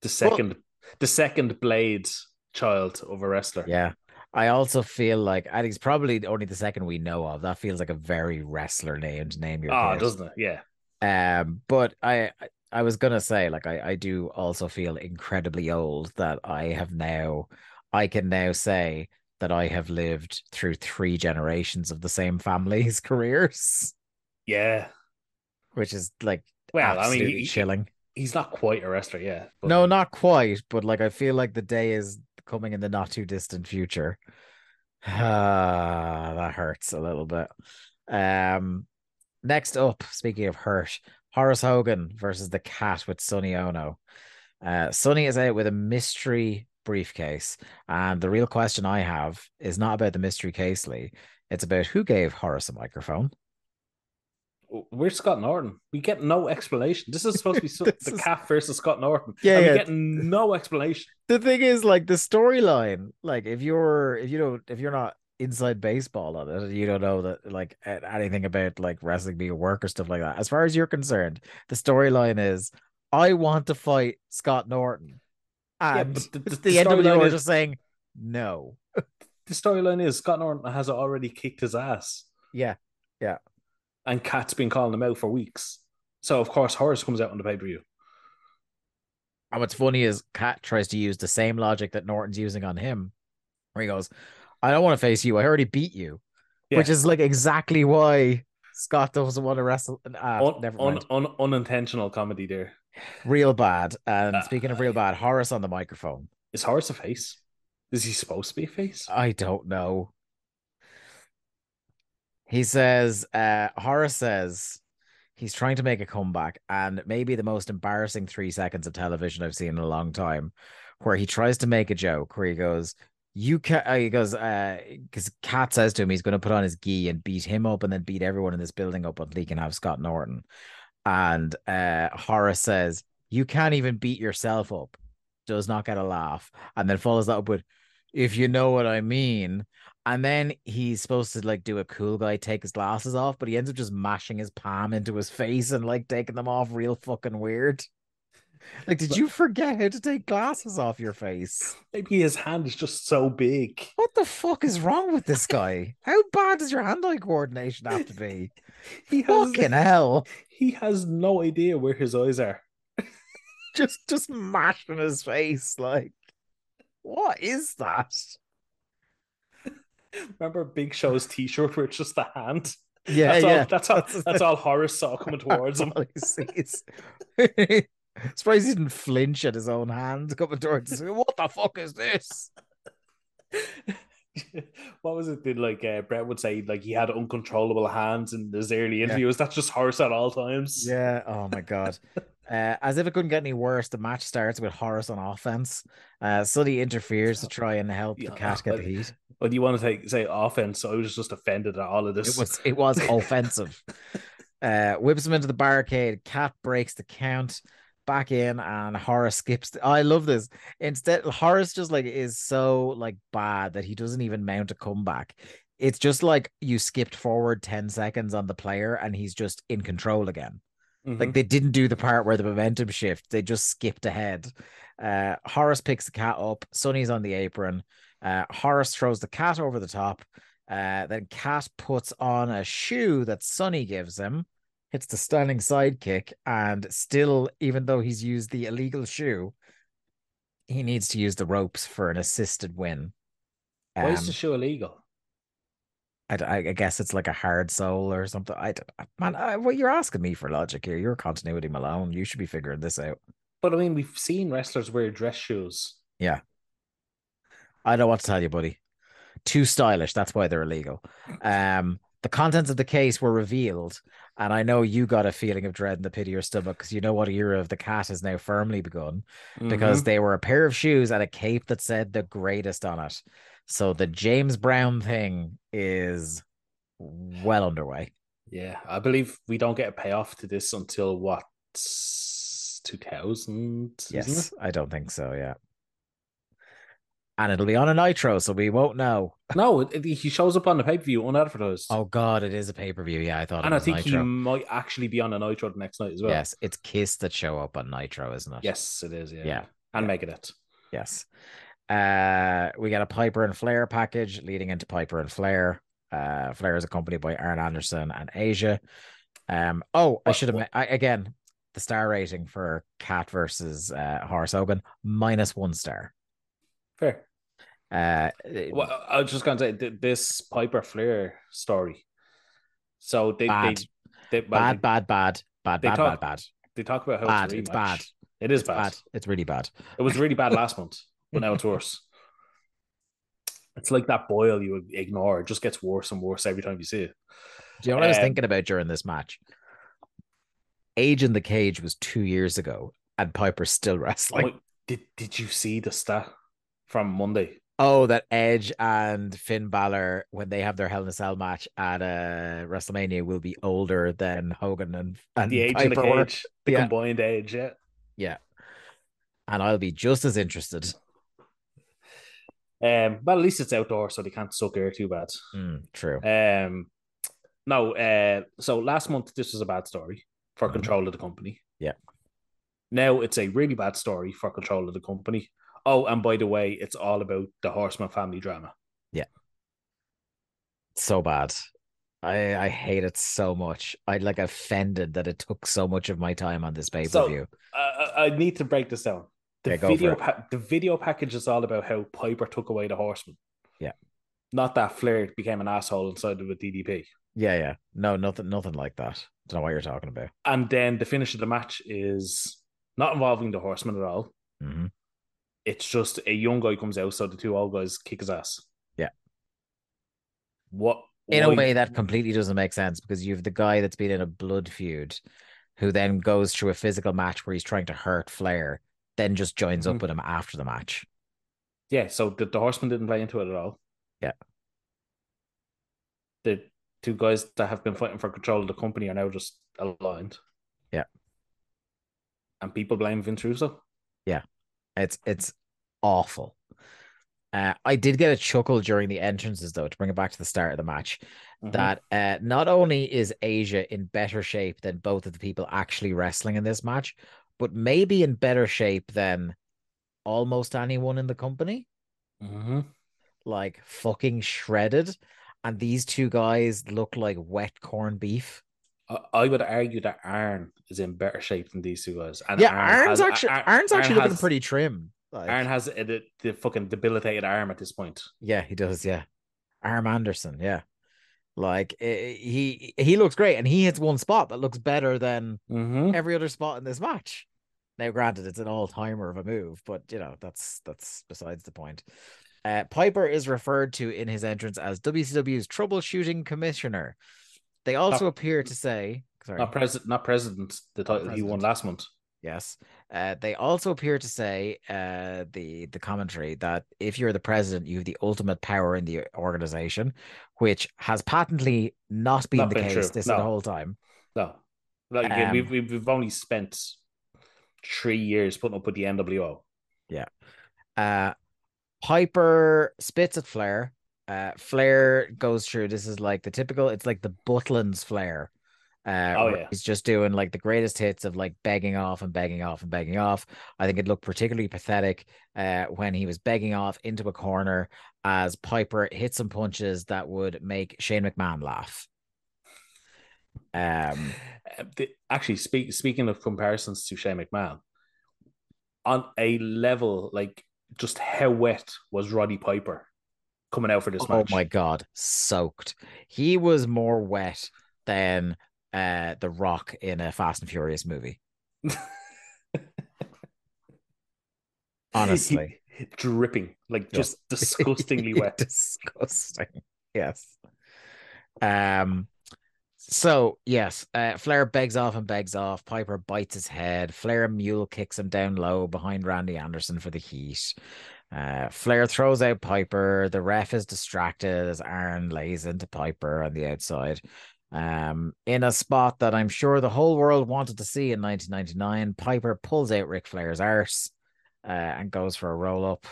the second the second blade child of a wrestler. yeah. I also feel like, I think it's probably only the second we know of. That feels like a very wrestler named name your Oh, kid. doesn't it? Yeah. Um, but I, I- I was gonna say, like, I, I do also feel incredibly old that I have now, I can now say that I have lived through three generations of the same family's careers, Yeah. which is like Well, I mean, he- chilling. He's not quite a wrestler, yeah. but- No, not quite, but like I feel like the day is coming in the not too distant future. Ah, that hurts a little bit. Um, next up, speaking of hurt, Horace Hogan versus the Cat with Sonny Ono. Uh, Sonny is out with a mystery briefcase, and the real question I have is not about the mystery case, Lee. It's about who gave Horace a microphone. Where's Scott Norton? We get no explanation. This is supposed to be so- the is- cat versus Scott Norton. Yeah, and yeah. we get no explanation. the thing is like the storyline like if you're if you don't if you're not inside baseball on it you don't know that like anything about like wrestling being work or stuff like that as far as you're concerned the storyline is i want to fight scott norton and but the- the, the- the nwo storyline are is- just saying no The storyline is Scott Norton has already kicked his ass, yeah yeah. and Cat's been calling him out for weeks. So of course Horace comes out on the pay per view. and what's funny is cat tries to use the same logic that norton's using on him where he goes i don't want to face you i already beat you which is like exactly why Scott doesn't want to wrestle. Ah, Un- never un- un- unintentional comedy there. Real bad. And Uh, speaking of real bad, Horace on the microphone. Is Horace a face? Is he supposed to be a face? I don't know. He says, uh, Horace says he's trying to make a comeback, and maybe the most embarrassing three seconds of television I've seen in a long time, where he tries to make a joke where he goes, You can uh, he goes, uh, because Cat says to him he's going to put on his gi and beat him up and then beat everyone in this building up until he can have Scott Norton. And uh, Horace says, You can't even beat yourself up. Does not get a laugh. And then follows that up with, If you know what I mean. And then he's supposed to like do a cool guy, take his glasses off, but he ends up just mashing his palm into his face and like taking them off real fucking weird. Like, did you forget how to take glasses off your face? Maybe his hand is just so big. What the fuck is wrong with this guy? How bad does your hand-eye coordination have to be? He has Fucking hell. he has no idea where his eyes are. Just just mashing his face. Like, what is that? Remember Big Show's T-shirt where it's just the hand. Yeah, that's yeah. All, that's all. That's, all Horace saw coming towards him. Surprised he didn't flinch at his own hand coming towards him. What the fuck is this? what was it? Did like uh, Bret would say like he had uncontrollable hands in his early interviews? That's just Horace at all times. Yeah. Oh my god. Uh, as if it couldn't get any worse, the match starts with Horace on offense. Uh, Sully interferes to try and help the Yeah, cat get the heat. But you want to take, say offense? So I was just offended at all of this. It was it was offensive. Uh, whips him into the barricade. Cat breaks the count. Back in, and Horace skips. the- I love this. Instead, Horace just like is so like bad that he doesn't even mount a comeback. It's just like you skipped forward ten seconds on the player, and he's just in control again. Mhm. Like they didn't do the part where the momentum shift. They just skipped ahead. Uh, Horace picks the cat up. Sonny's on the apron. Uh, Horace throws the cat over the top. Uh, then Cat puts on a shoe that Sonny gives him, hits the stunning sidekick, and still, even though he's used the illegal shoe, he needs to use the ropes for an assisted win. Why is Um, the shoe illegal? I, I I guess it's like a hard soul or something. I man, I, well, you're asking me for logic here. You're continuity Malone. You should be figuring this out. But I mean, we've seen wrestlers wear dress shoes. Yeah, I don't know what to tell you, buddy. Too stylish. That's why they're illegal. Um, the contents of the case were revealed, and I know you got a feeling of dread in the pit of your stomach because you know what era of the cat has now firmly begun because Mhm. they were a pair of shoes and a cape that said the greatest on it. So the James Brown thing is well underway. yeah, I believe we don't get a payoff to this until what two thousand? Yes, I don't think so. Yeah. And it'll be on a nitro, so we won't know. No, it, it- he shows up on the pay per view unadvertised. Oh God, it is a pay per view. Yeah, I thought. and it I think he might actually be on a Nitro the next night as well. Yes, it's Kiss that show up on Nitro, isn't it? Yes, it is. Yeah. Yeah. And Yeah. Megadeth. Yes. Uh, we got a Piper and Flair package leading into Piper and Flair. Uh, Flair is accompanied by Arn Anderson and Asya. Um, oh, I should have I, again the star rating for Cat versus uh, Horace Hogan minus one star. Fair. Uh, Well, I was just going to say th- this Piper Flair story. So they Bad. they, they, well, bad, they, bad, bad, bad, they bad, talk- bad, bad. they talk about how Bad, it's, it's bad. It is It's bad. bad. It's really bad. It was really bad last month, but now it's worse. It's like that boil you ignore. It just gets worse and worse every time you see it. Do you know what I was Um, thinking about during this match? Age in the Cage was two years ago, and Piper's still wrestling. Oh, did did you see the stat from Monday? Oh, that Edge and Finn Balor, when they have their Hell in a Cell match at uh, WrestleMania, will be older than Hogan and, and The age in the Piper cage, the Yeah. combined age. Yeah. Yeah. And I'll be just as interested. Um, well, at least it's outdoor, so they can't suck air too bad. Mm, true. Um, no. Uh, so last month this was a bad story for Mhm. control of the company. Yeah. Now it's a really bad story for control of the company. Oh, and by the way, it's all about the Horseman family drama. Yeah. So bad. I, I hate it so much. I like offended that it took so much of my time on this pay per view. I, I I need to break this down. The for video, pa- the video package is all about how Piper took away the Horseman. Yeah. Not that Flair became an asshole inside of a DDP. Yeah, yeah. No, nothing, nothing like that. Don't know what you're talking about. And then the finish of the match is not involving the horseman at all. hmm It's just a young guy comes out, so the two old guys kick his ass. Yeah. What In a way that completely doesn't make sense because you have the guy that's been in a blood feud, who then goes through a physical match where he's trying to hurt Flair, then just joins up Mhm. with him after the match. Yeah, so the, the horseman didn't play into it at all. Yeah. The two guys that have been fighting for control of the company are now just aligned. Yeah. And people blame Vince Russo. It's it's awful. Uh, I did get a chuckle during the entrances though to bring it back to the start of the match. Mhm. That uh, not only is Asya in better shape than both of the people actually wrestling in this match, but maybe in better shape than almost anyone in the company. Mhm. Like fucking shredded, and these two guys look like wet corned beef. I, would argue that Arn is in better shape than these two guys. And yeah, Arn Arn's has- actually Arn- Arn's Arn actually looking has- pretty trim. Like, Arn has a, the, the fucking debilitated arm at this point. Yeah, he does. Yeah, Arn Anderson. Yeah, like eh, he he looks great, and he hits one spot that looks better than Mm-hmm. every other spot in this match. Now, granted, it's an all timer of a move, but you know that's that's besides the point. Uh, Piper is referred to in his entrance as WCW's troubleshooting commissioner. They also Not- appear to say, sorry, Not president, not president. The title he won last month. Yes. Uh, they also appear to say uh, the the commentary that if you're the president, you have the ultimate power in the organization, which has patently not been Not the been case true, this no. the whole time. No, like again, Um, we've, we've we've only spent three years putting up with the NWO. Yeah, uh, Piper spits at Flair. Uh, Flair goes through. This is like the typical. It's like the Butlins Flair. Uh, Oh, yeah. he's just doing like the greatest hits of like begging off and begging off and begging off. I think it looked particularly pathetic uh, when he was begging off into a corner as Piper hit some punches that would make Shane McMahon laugh. Um, Uh, the- actually, speak, speaking of comparisons to Shane McMahon, on a level like just how wet was Roddy Piper coming out for this oh match? Oh my god, soaked. He was more wet than uh the Rock in a Fast and Furious movie. Honestly. dripping like Yeah. just disgustingly wet. Disgusting. Yes. Um so yes, uh Flair begs off and begs off. Piper bites his head. Flair mule kicks him down low behind Randy Anderson for the heat. Uh Flair throws out Piper. The ref is distracted as Arn lays into Piper on the outside. Um, in a spot that I'm sure the whole world wanted to see in 1999, Piper pulls out Ric Flair's arse uh, and goes for a roll up.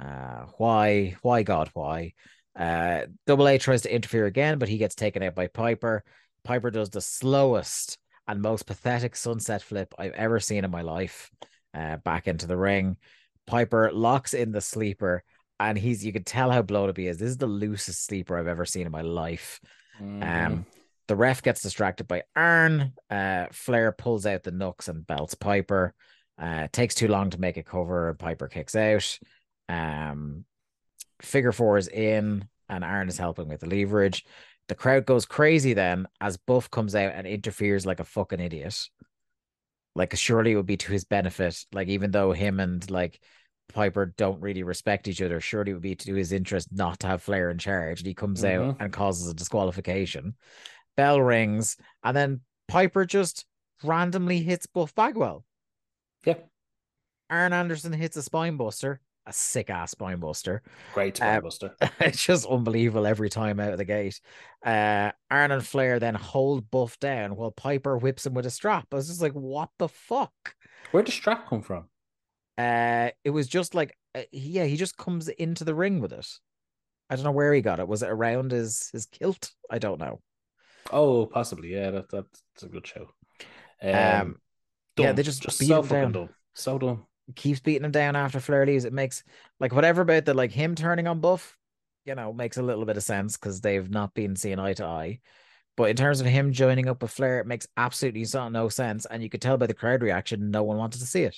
Uh, why? Why, God, why? Uh, Double A tries to interfere again, but he gets taken out by Piper. Piper does the slowest and most pathetic sunset flip I've ever seen in my life uh, back into the ring. Piper locks in the sleeper, and he's you can tell how blown up he is. This is the loosest sleeper I've ever seen in my life. Mhm. Um, the ref gets distracted by Arn. Uh, Flair pulls out the nooks and belts Piper. Uh, takes too long to make a cover. Piper kicks out. Um, figure four is in, and Arn is helping with the leverage. The crowd goes crazy then as Buff comes out and interferes like a fucking idiot. Like surely it would be to his benefit. Like even though him and like Piper don't really respect each other, surely it would be to his interest not to have Flair in charge. And he comes out Mhm. and causes a disqualification. Bell rings, and then Piper just randomly hits Buff Bagwell. yeah, Arn Anderson hits a spinebuster, a sick ass spinebuster. great Uh, buster. it's just unbelievable every time out of the gate. Uh, Arn and Flair then hold Buff down while Piper whips him with a strap. I was just like, what the fuck? Where did strap come from? Uh, it was just like, uh, yeah, he just comes into the ring with it. I don't know where he got it. Was it around his his kilt? I don't know. Oh, possibly. Yeah, that, that's a good show. Um, Um, yeah, they just just beat so him fucking down. dumb. So dumb. keeps beating him down after Flair leaves. It makes like whatever about the like him turning on Buff, you know, makes a little bit of sense because they've not been seeing eye to eye. But in terms of him joining up with Flair, it makes absolutely no sense. And you could tell by the crowd reaction, no one wanted to see it.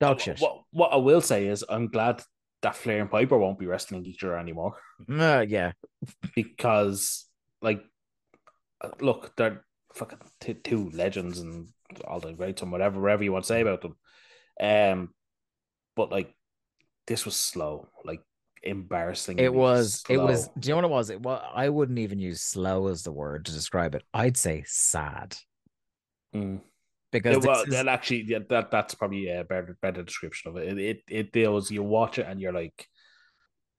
Dog shit. What, what I will say is, I'm glad that Flair and Piper won't be wrestling each other anymore Uh, yeah. because, like, uh, look, they're fucking t- two legends and all the greats and whatever, whatever you want to say about them. Um, but like, this was slow, like embarrassing. It was it was do you know what it was? It was I wouldn't even use slow as the word to describe it. I'd say sad. Mm. Because this well, is- that actually, yeah, that that's probably a better better description of it. It it, it deals. You watch it and you're like,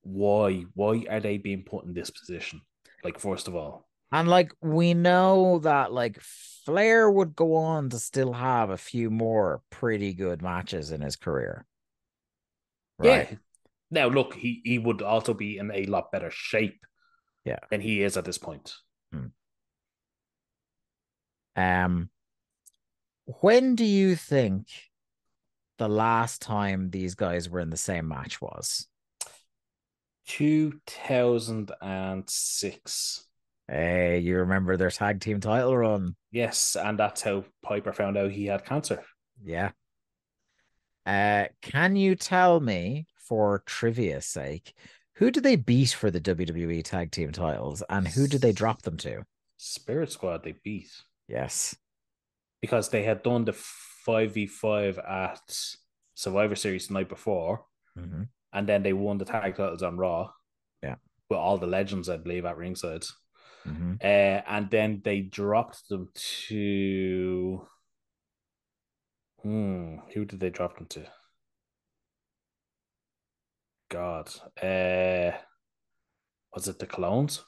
why why are they being put in this position? Like first of all, And like we know that like Flair would go on to still have a few more pretty good matches in his career. Right. yeah. Now look, he he would also be in a lot better shape, Yeah. than he is at this point. Um when do you think the last time these guys were in the same match was? Two thousand and six. Hey, you remember their tag team title run? Yes, and that's how Piper found out he had cancer. Yeah. Uh, can you tell me, for trivia's sake, who did they beat for the WWE tag team titles and who did they drop them to? Spirit Squad they beat Yes. Because they had done the five v five at Survivor Series the night before, hmm and then they won the tag titles on Raw. Yeah. with all the legends, I believe, at ringside. hmm Uh, and then they dropped them to. Hmm, who did they drop them to? God, uh, was it the Clones?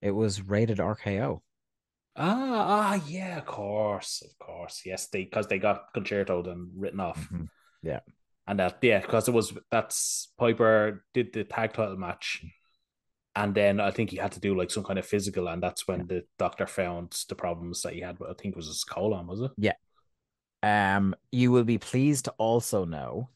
It was rated RKO. Ah, ah, yeah, of course, of course, yes, they because they got concertoed and written off, Mhm. Yeah. and that yeah, because it was that's Piper did the tag title match, and then I think he had to do like some kind of physical, and that's when the doctor found the problems that he had. But I think it was his colon, was it? Yeah. Um, you will be pleased to also know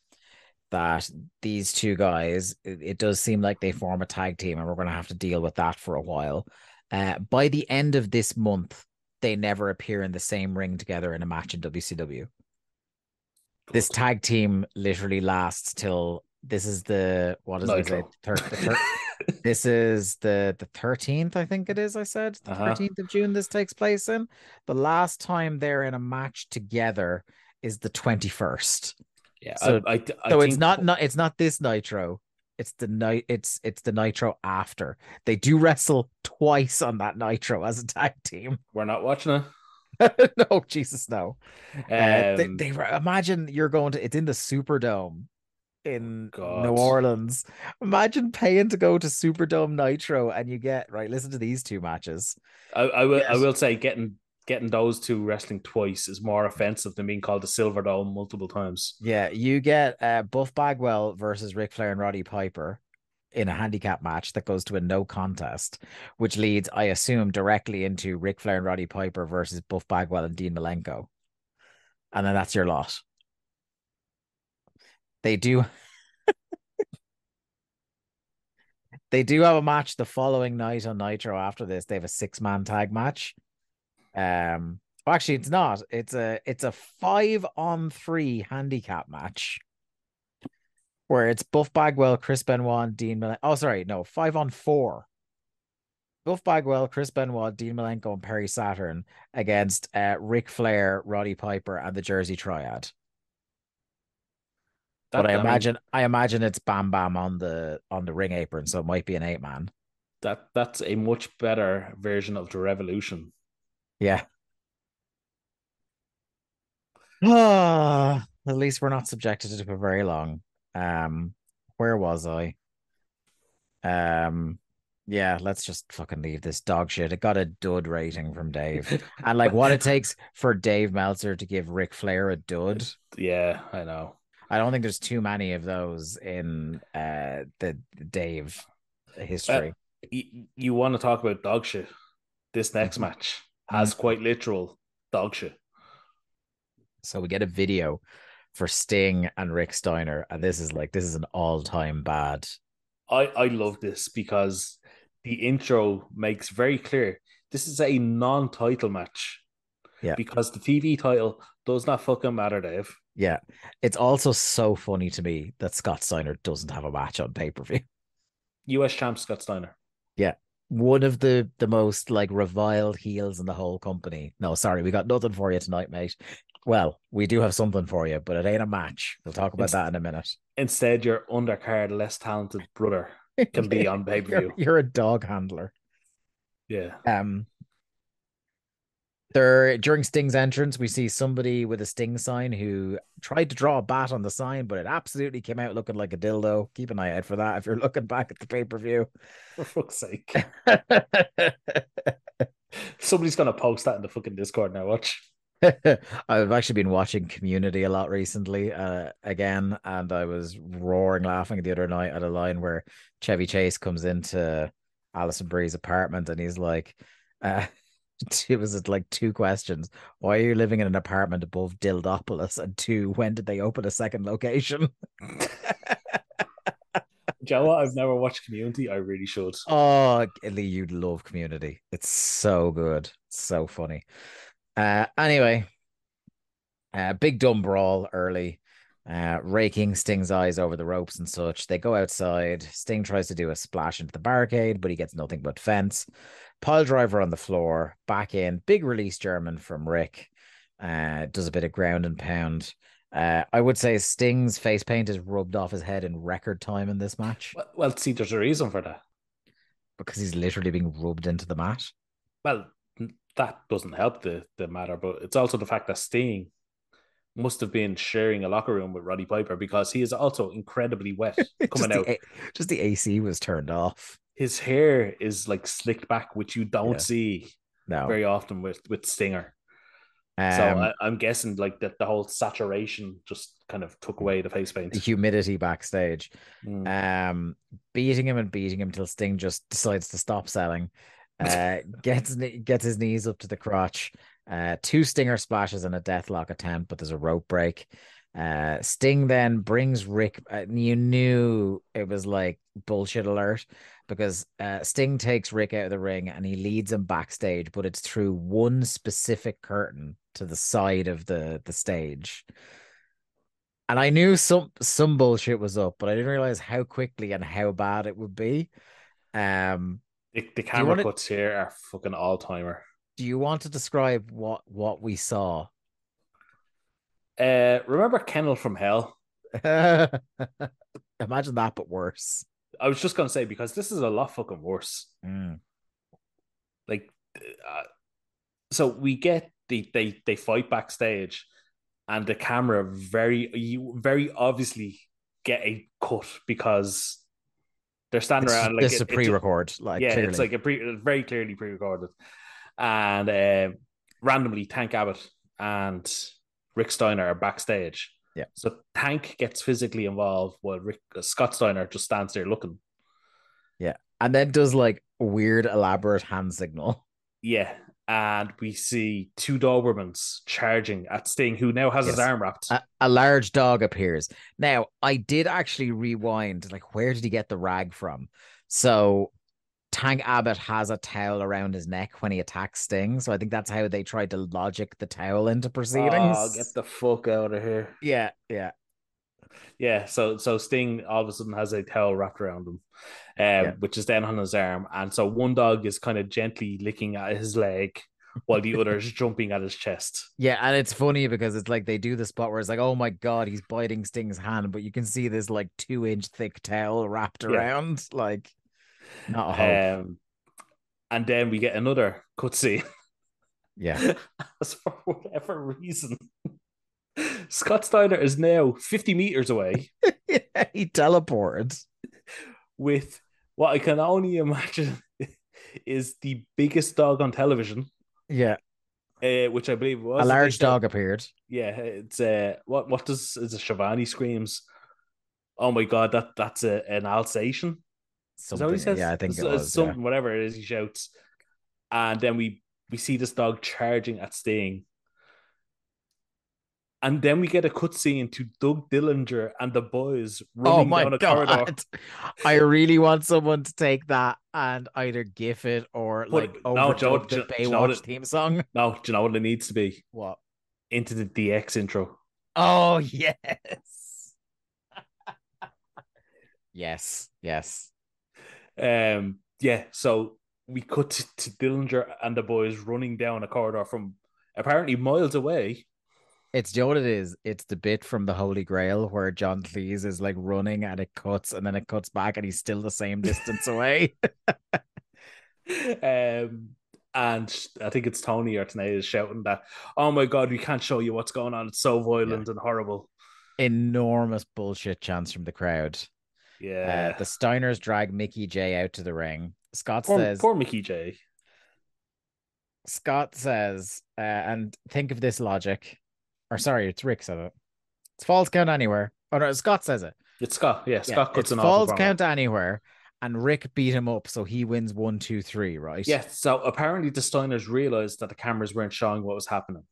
that these two guys, it, it does seem like they form a tag team, and we're going to have to deal with that for a while. Uh, by the end of this month, they never appear in the same ring together in a match in WCW. This tag team literally lasts till this is the what is it? Nitro. Thir- the thir- this is the the 13th i think it is i said the Uh-huh. 13th of june this takes place in the last time they're in a match together is the 21st Yeah, So- I, I, I so it's not not it's not this nitro it's the night it's it's the nitro after they do wrestle twice on that nitro as a tag team we're not watching it. no jesus no uh, they, Um, they imagine you're going to it's in the superdome in God. New Orleans. Imagine paying to go to Superdome Nitro and you get right. Listen to these two matches. I, I will. I will say getting getting those two wrestling twice is more offensive than being called the Silver Dome multiple times. Yeah, you get uh, Buff Bagwell versus Ric Flair and Roddy Piper in a handicap match that goes to a no contest, which leads, I assume, directly into Ric Flair and Roddy Piper versus Buff Bagwell and Dean Malenko, and then that's your lot. They do. they do have a match the following night on Nitro. After this, they have a six man tag match. Um, well, actually, it's not. It's a it's a five on three handicap match where it's Buff Bagwell, Chris Benoit, Dean Malenko. Oh, sorry, no, five on four. Buff Bagwell, Chris Benoit, Dean Malenko, and Perry Saturn against uh, Ric Flair, Roddy Piper, and the Jersey Triad. That- but I mean, imagine, I imagine it's Bam Bam on the on the ring apron, so it might be an eight man. that that's a much better version of the Revolution. Yeah. Ah, at least we're not subjected to it for very long. Um, where was I? Um, yeah, let's just fucking leave this dog shit. It got a dud rating from Dave. And like what it takes for Dave Meltzer to give Ric Flair a dud. Yeah, I know. I don't think there's too many of those in uh the Dave history. You, you want to talk about dog shit? This next Mhm. match has quite literal dog shit. So we get a video for Sting and Rick Steiner, and this is like this is an all-time bad. I I love this because the intro makes very clear this is a non-title match. Yeah. Because the TV title does not fucking matter, Dave. Yeah. It's also so funny to me that Scott Steiner doesn't have a match on pay per view. US champ Scott Steiner. One of the the most like reviled heels in the whole company. No, sorry, we got nothing for you tonight, mate. Well, we do have something for you, but it ain't a match. We'll talk about that in a minute. Instead, your undercard, less talented brother can be on pay per You're, view. you're a dog handler. Yeah. Um, there during Sting's entrance, we see somebody with a Sting sign who tried to draw a bat on the sign, but it absolutely came out looking like a dildo. Keep an eye out for that if you're looking back at the pay per view. For fuck's sake. Somebody's gonna post that in the fucking Discord now. Watch. I've actually been watching Community a lot recently, uh, again, and I was roaring laughing the other night at a line where Chevy Chase comes into Alison Brie's apartment and he's like, uh, it was like two questions. Why are you living in an apartment above Dildopolis? And two, when did they open a second location? Do you know? I've never watched Community. I really should. Oh, Lee, you'd love Community. It's so good. It's so funny. Uh, anyway, uh, big dumb brawl early, uh, raking Sting's eyes over the ropes and such. They go outside. Sting tries to do a splash into the barricade, but he gets nothing but fence. Pile driver on the floor, back in. Big release German from Rick. Uh, does a bit of ground and pound. Uh, I would say Sting's face paint is rubbed off his head in record time in this match Well, well, see, there's a reason for that. because he's literally being rubbed into the mat. Well, that doesn't help the, the matter, but it's also the fact that Sting must have been sharing a locker room with Roddy Piper because he is also incredibly wet coming out. The, just the AC was turned off. His hair is like slicked back, which you don't Yeah. see No. very often with, with Stinger. Um, so I, I'm guessing like that the whole saturation just kind of took away the face paint. the humidity backstage. Mm. Um, beating him and beating him till Sting just decides to stop selling. Uh, gets gets his knees up to the crotch. Uh, two stinger splashes and a deathlock attempt, but there's a rope break. Uh, Sting then brings Rick. Uh, you knew it was like bullshit alert because uh, Sting takes Rick out of the ring and he leads him backstage, but it's through one specific curtain to the side of the the stage. And I knew some some bullshit was up, but I didn't realize how quickly and how bad it would be. Um, The, the camera cuts here are fucking all timer. do you want to describe what what we saw? Uh, remember Kennel from Hell? Imagine that, but worse. I was just gonna say because this is a lot fucking worse. Mm. Like, uh, so we get the they they fight backstage, and the camera very you very obviously get a cut because they're standing It's, around like this it- is a pre-record, like yeah, clearly. it's like a pre very clearly pre-recorded, and uh, randomly Tank Abbott and Rick Steiner are backstage. Yeah. So Tank gets physically involved while Rick uh, Scott Steiner just stands there looking. Yeah, and then does like weird elaborate hand signal. Yeah. And we see two Dobermans charging at Sting, who now has his arm wrapped. A, a large dog appears. Now, I did actually rewind, like, where did he get the rag from? So, Tank Abbott has a towel around his neck when he attacks Sting. So, I think that's how they tried to logic the towel into proceedings. Oh, get the fuck out of here. Yeah, yeah. Yeah, so so Sting all of a sudden has a towel wrapped around him, um, which is then on his arm, and so one dog is kind of gently licking at his leg, while the other is jumping at his chest. Yeah, and it's funny because it's like they do the spot where it's like, oh my god, he's biting Sting's hand, but you can see this like two inch thick towel wrapped Yeah. around. Like, not a hope. Um, and then we get another cutscene. yeah. As for whatever reason, Scott Steiner is now fifty meters away he teleported. with what I can only imagine is the biggest dog on television, Yeah. uh, which I believe was a large dog appeared. Yeah, it's uh, what what does is a Schiavone screams? Oh my god, that that's a, an Alsatian. Is that he says? Yeah, I think it It's- it's was. yeah. whatever it is, he shouts, and then we we see this dog charging at Sting, And then we get a cutscene to Doug Dellinger and the boys Oh running my down a corridor. I really want someone to take that and either gif it or But like no, Joe, overdub the do- do you know what Baywatch it- theme song. No, do you know what it needs to be? What? Into the DX intro. Oh yes. yes, yes. Um, yeah, so we cut to, to Dellinger and the boys running down a corridor from apparently miles away. It's you know what it is? It's the bit from the Holy Grail where John Cleese is like running and it cuts and then it cuts back and he's still the same distance away. um, and I think it's Tony or Tenay is shouting that, "Oh my god, we can't show you what's going on. It's so violent and horrible." Enormous bullshit chants from the crowd. Yeah, Uh, the Steiners drag Mickey Jay out to the ring. Scott poor, says poor Mickey Jay. Scott says, uh, and think of this logic. Or sorry, it's Rick said it. It's false count anywhere. Oh no, Scott says it. It's Scott. Yeah, Yeah, Scott cuts it's an false count anywhere, and Rick beat him up, so he wins one, two, three, right? Yeah, so apparently the Steiners realized that the cameras weren't showing what was happening.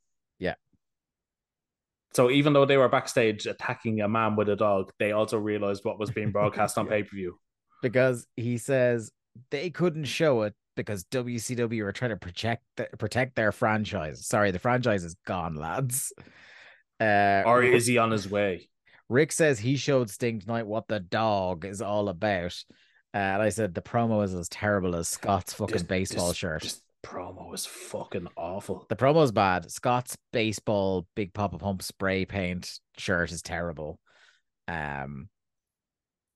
So even though they were backstage attacking a man with a dog, they also realized what was being broadcast on Yeah. pay per view. because he says they couldn't show it because WCW were trying to protect the, protect their franchise. Sorry, the franchise is gone, lads. Uh, Or is he on his way? Rick says he showed Sting tonight what the dog is all about. Uh, and I said the promo is as terrible as Scott's fucking This- baseball this- shirt. This promo is fucking awful. The promo is bad. Scott's baseball big pop of hump spray paint shirt is terrible. Um,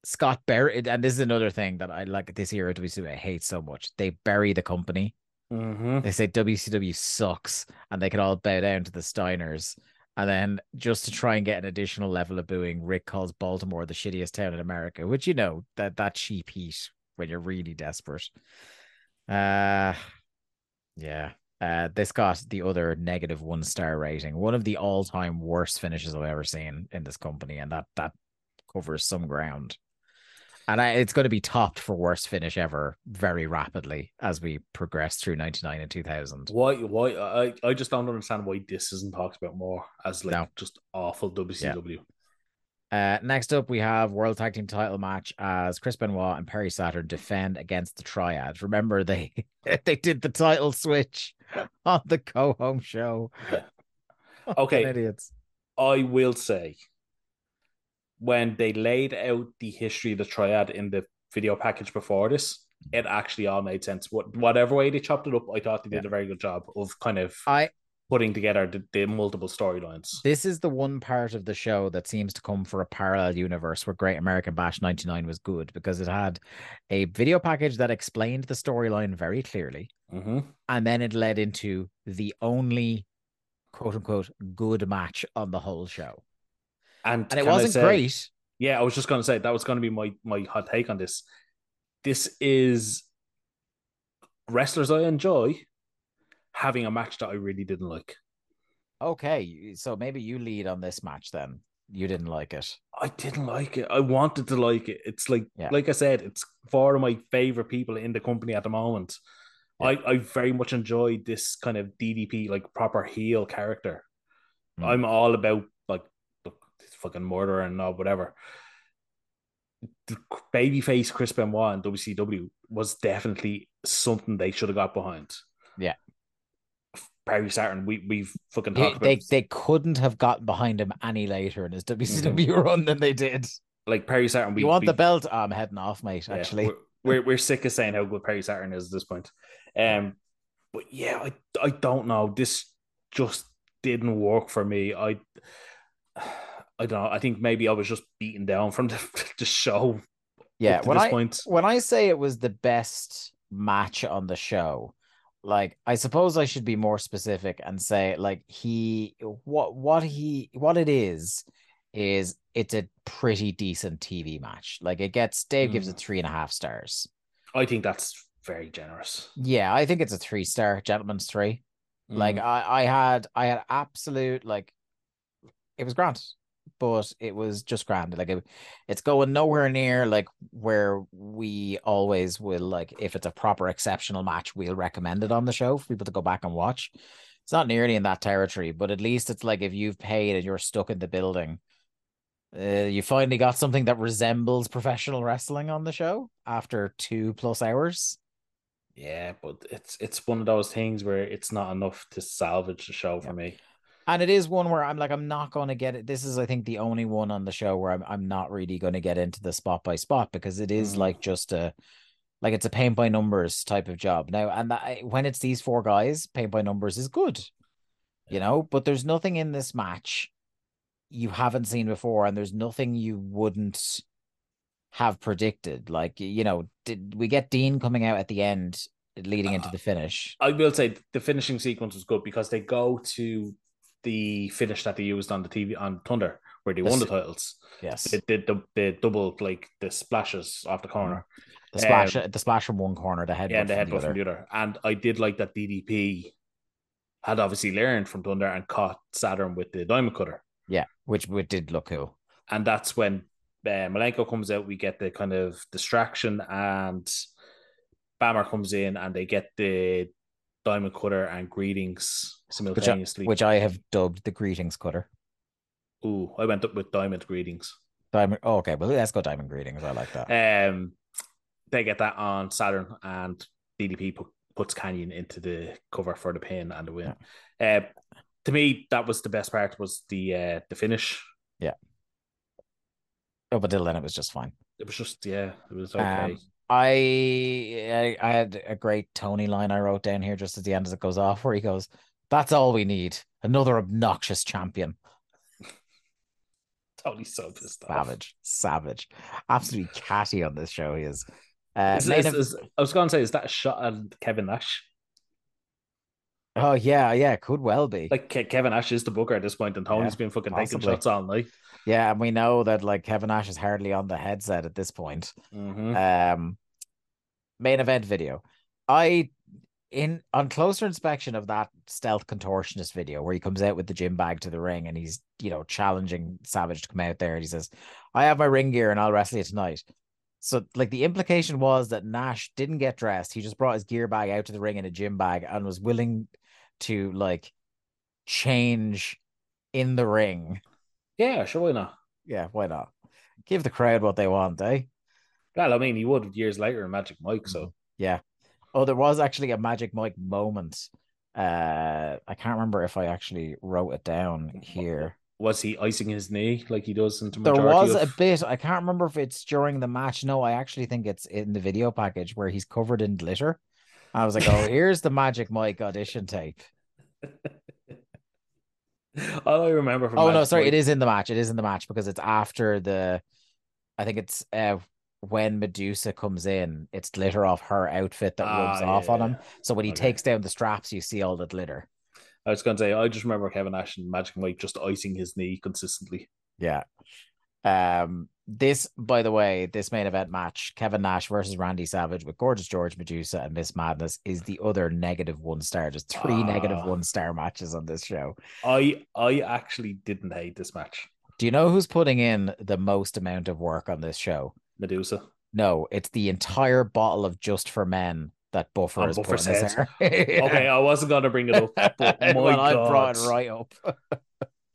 Scott buried, and this is another thing that I like this era of WCW I hate so much. They bury the company. Mm-hmm. They say WCW sucks, and they can all bow down to the Steiners. And then just to try and get an additional level of booing, Rick calls Baltimore the shittiest town in America, which you know that that cheap heat when you're really desperate. Uh yeah. Uh this got the other negative one star rating. One of the all time worst finishes I've ever seen in this company, and that that covers some ground. And I, it's going to be topped for worst finish ever very rapidly as we progress through 99 and 2000. Why? Why? I I just don't understand why this isn't talked about more as like No. just awful WCW. Uh, next up, we have World Tag Team title match as Chris Benoit and Perry Saturn defend against the Triad. Remember, they they did the title switch on the go home show. Okay. idiots. I will say, when they laid out the history of the triad in the video package before this, it actually all made sense. What whatever way they chopped it up, I thought they did Yeah. a very good job of kind of I putting together the, the multiple storylines. this is the one part of the show that seems to come for a parallel universe where Great American Bash 99 was good because it had a video package that explained the storyline very clearly. Mm-hmm. and then it led into the only quote unquote good match on the whole show. And, And it wasn't say- great. Yeah, I was just going to say that was going to be my my hot take on this. This is wrestlers I enjoy having a match that I really didn't like. Okay, so maybe you lead on this match then. You didn't like it. I didn't like it. I wanted to like it. It's like, Yeah. like I said, it's four of my favorite people in the company at the moment. Yeah. I, I very much enjoyed this kind of DDP, like proper heel character. Mm. I'm all about like the fucking murderer and all whatever. The babyface Chris Benoit in WCW was definitely something they should have got behind. Yeah. Perry Saturn, we we've fucking They, talked about they they couldn't have gotten behind him any later in his WCW run than they did. like Perry Saturn. We you want we, the belt? Oh, I'm heading off, mate. Yeah, Actually, we're, we're we're sick of saying how good Perry Saturn is at this point. Um, but yeah, I I don't know. This just didn't work for me. I I don't know. I think maybe I was just beaten down from the, the show. yeah. When this I point. when I say it was the best match on the show, like I suppose I should be more specific and say like he what what he what it is is it's a pretty decent TV match. Like it gets Dave gives it Mm. three and a half stars. I think that's very generous. Yeah, I think it's a three star, gentleman's three. Like Mm. I, I had I had absolute like it was grand, but it was just grand. Like it, it's going nowhere near like where we always will like if it's a proper exceptional match, we'll recommend it on the show for people to go back and watch. It's not nearly in that territory, but at least it's like if you've paid and you're stuck in the building, uh, you finally got something that resembles professional wrestling on the show after two plus hours. Yeah, but it's it's one of those things where it's not enough to salvage the show for me. And it is one where I'm like, I'm not going to get it. This is, I think, the only one on the show where I'm, I'm not really going to get into the spot by spot because it is Mm. like just a, like it's a paint by numbers type of job now. And that, when it's these four guys, paint by numbers is good, you know. But there's nothing in this match you haven't seen before, and there's nothing you wouldn't have predicted. Like, you know, did we get Dean coming out at the end, leading into Uh, the finish? I will say the finishing sequence was good because they go to the finish that they used on the TV on Thunder where they won the titles. Yes, They did the, the double like the splashes off the corner. the splash, um, the splash from one corner, the head, yeah, the from headbutt from the other. And I did like that DDP had obviously learned from Thunder and caught Saturn with the diamond cutter. Yeah, which which did look cool. And that's when uh, Malenko comes out. We get the kind of distraction, and Bammer comes in, and they get the diamond cutter and greetings Which I, simultaneously. which I have dubbed the greetings cutter. Ooh, I went up with diamond greetings. Diamond. Oh, okay, well let's go diamond greetings. I like that. Um, they get that on Saturn, and DDP put, puts Kanyon into the cover for the pin and the win. Uh, to me, that was the best part. Was the uh, the finish. Yeah. Oh, but till then it was just fine. It was just yeah, it was okay. Um, I, I had a great Tony line I wrote down here just at the end as it goes off, where he goes, "That's all we need. Another obnoxious champion." totally so pissed off. Savage, savage, absolutely catty on this show. He is. Uh, Is this- is- I was going to say, is that a shot at Kevin Nash? Oh yeah, yeah, could well be. Like Ke- Kevin Nash is the booker at this point, and Tony's Yeah, been fucking possibly. taking shots all night. yeah, and we know that like Kevin Nash is hardly on the headset at this point. Mhm. um main event video i in on closer inspection of that stealth contortionist video where he comes out with the gym bag to the ring and he's you know challenging savage to come out there and he says i have my ring gear and i'll wrestle you tonight so like the implication was that nash didn't get dressed he just brought his gear bag out to the ring in a gym bag and was willing to like change in the ring Yeah, sure, why not? yeah why not give the crowd what they want eh Well, I mean, he would years later in Magic Mike, so Yeah. Oh, there was actually a Magic Mike moment. Uh, I can't remember if I actually wrote it down here. was he icing his knee like he does in the There was a bit. I can't remember if it's during the match. No, I actually think it's in the video package where he's covered in glitter. I was like, oh, here's the Magic Mike audition tape. All I remember from Oh no, sorry, it is in the match. It is in the match because it's after the. I think it's uh when Medusa comes in. It's glitter off her outfit that rubs Ah, off on him. So when he Okay. takes down the straps, you see all the glitter. I was going to say, I just remember Kevin Nash and Magic Mike just icing his knee consistently. Yeah. Um, this, by the way, this main event match, Kevin Nash versus Randy Savage with Gorgeous George, Medusa, and Miss Madness, is the other negative one star. There's three negative Ah. one star matches on this show. I I actually didn't hate this match. Do you know who's putting in the most amount of work on this show? Medusa. No, it's the entire bottle of Just for Men that Buffer On is Buffer's putting hair. Okay, I wasn't going to bring it up, but my well, I brought it right up.